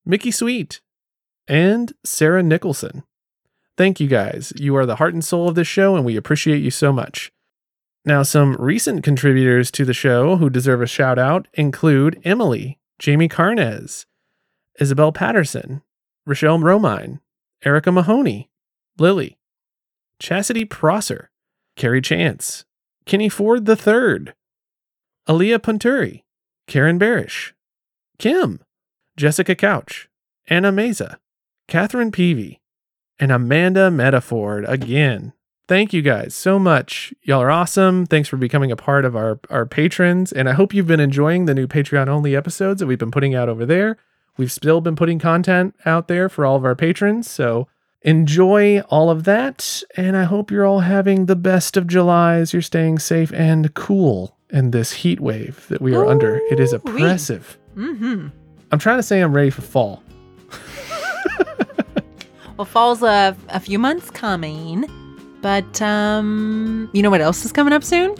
S3: Mickey Sweet, and Sarah Nicholson. Thank you guys. You are the heart and soul of this show, and we appreciate you so much. Now, some recent contributors to the show who deserve a shout out include Emily, Jamie Carnez, Isabel Patterson, Rochelle Romine, Erica Mahoney, Lily, Chastity Prosser, Carrie Chance, Kenny Ford III, Aaliyah Punturi, Karen Barish, Kim, Jessica Couch, Anna Meza, Catherine Peavy, and Amanda Metaford again. Thank you guys so much. Y'all are awesome. Thanks for becoming a part of our, our patrons. And I hope you've been enjoying the new Patreon only episodes that we've been putting out over there. We've still been putting content out there for all of our patrons. So enjoy all of that. And I hope you're all having the best of July as You're staying safe and cool in this heat wave that we are under. It is oppressive.
S4: Mm-hmm.
S3: I'm trying to say I'm ready for fall.
S4: Well, fall's a, a few months coming, but um, you know what else is coming up soon?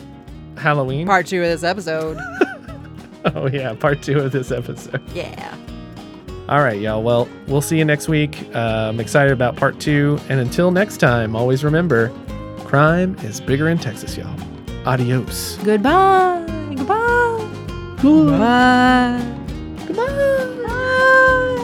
S3: Halloween.
S4: Part two of this episode.
S3: oh yeah, part two of this episode.
S4: yeah.
S3: All right, y'all. Well, we'll see you next week. Uh, I'm excited about part two. And until next time, always remember crime is bigger in Texas, y'all. Adios.
S4: Goodbye. Goodbye. Goodbye. Goodbye.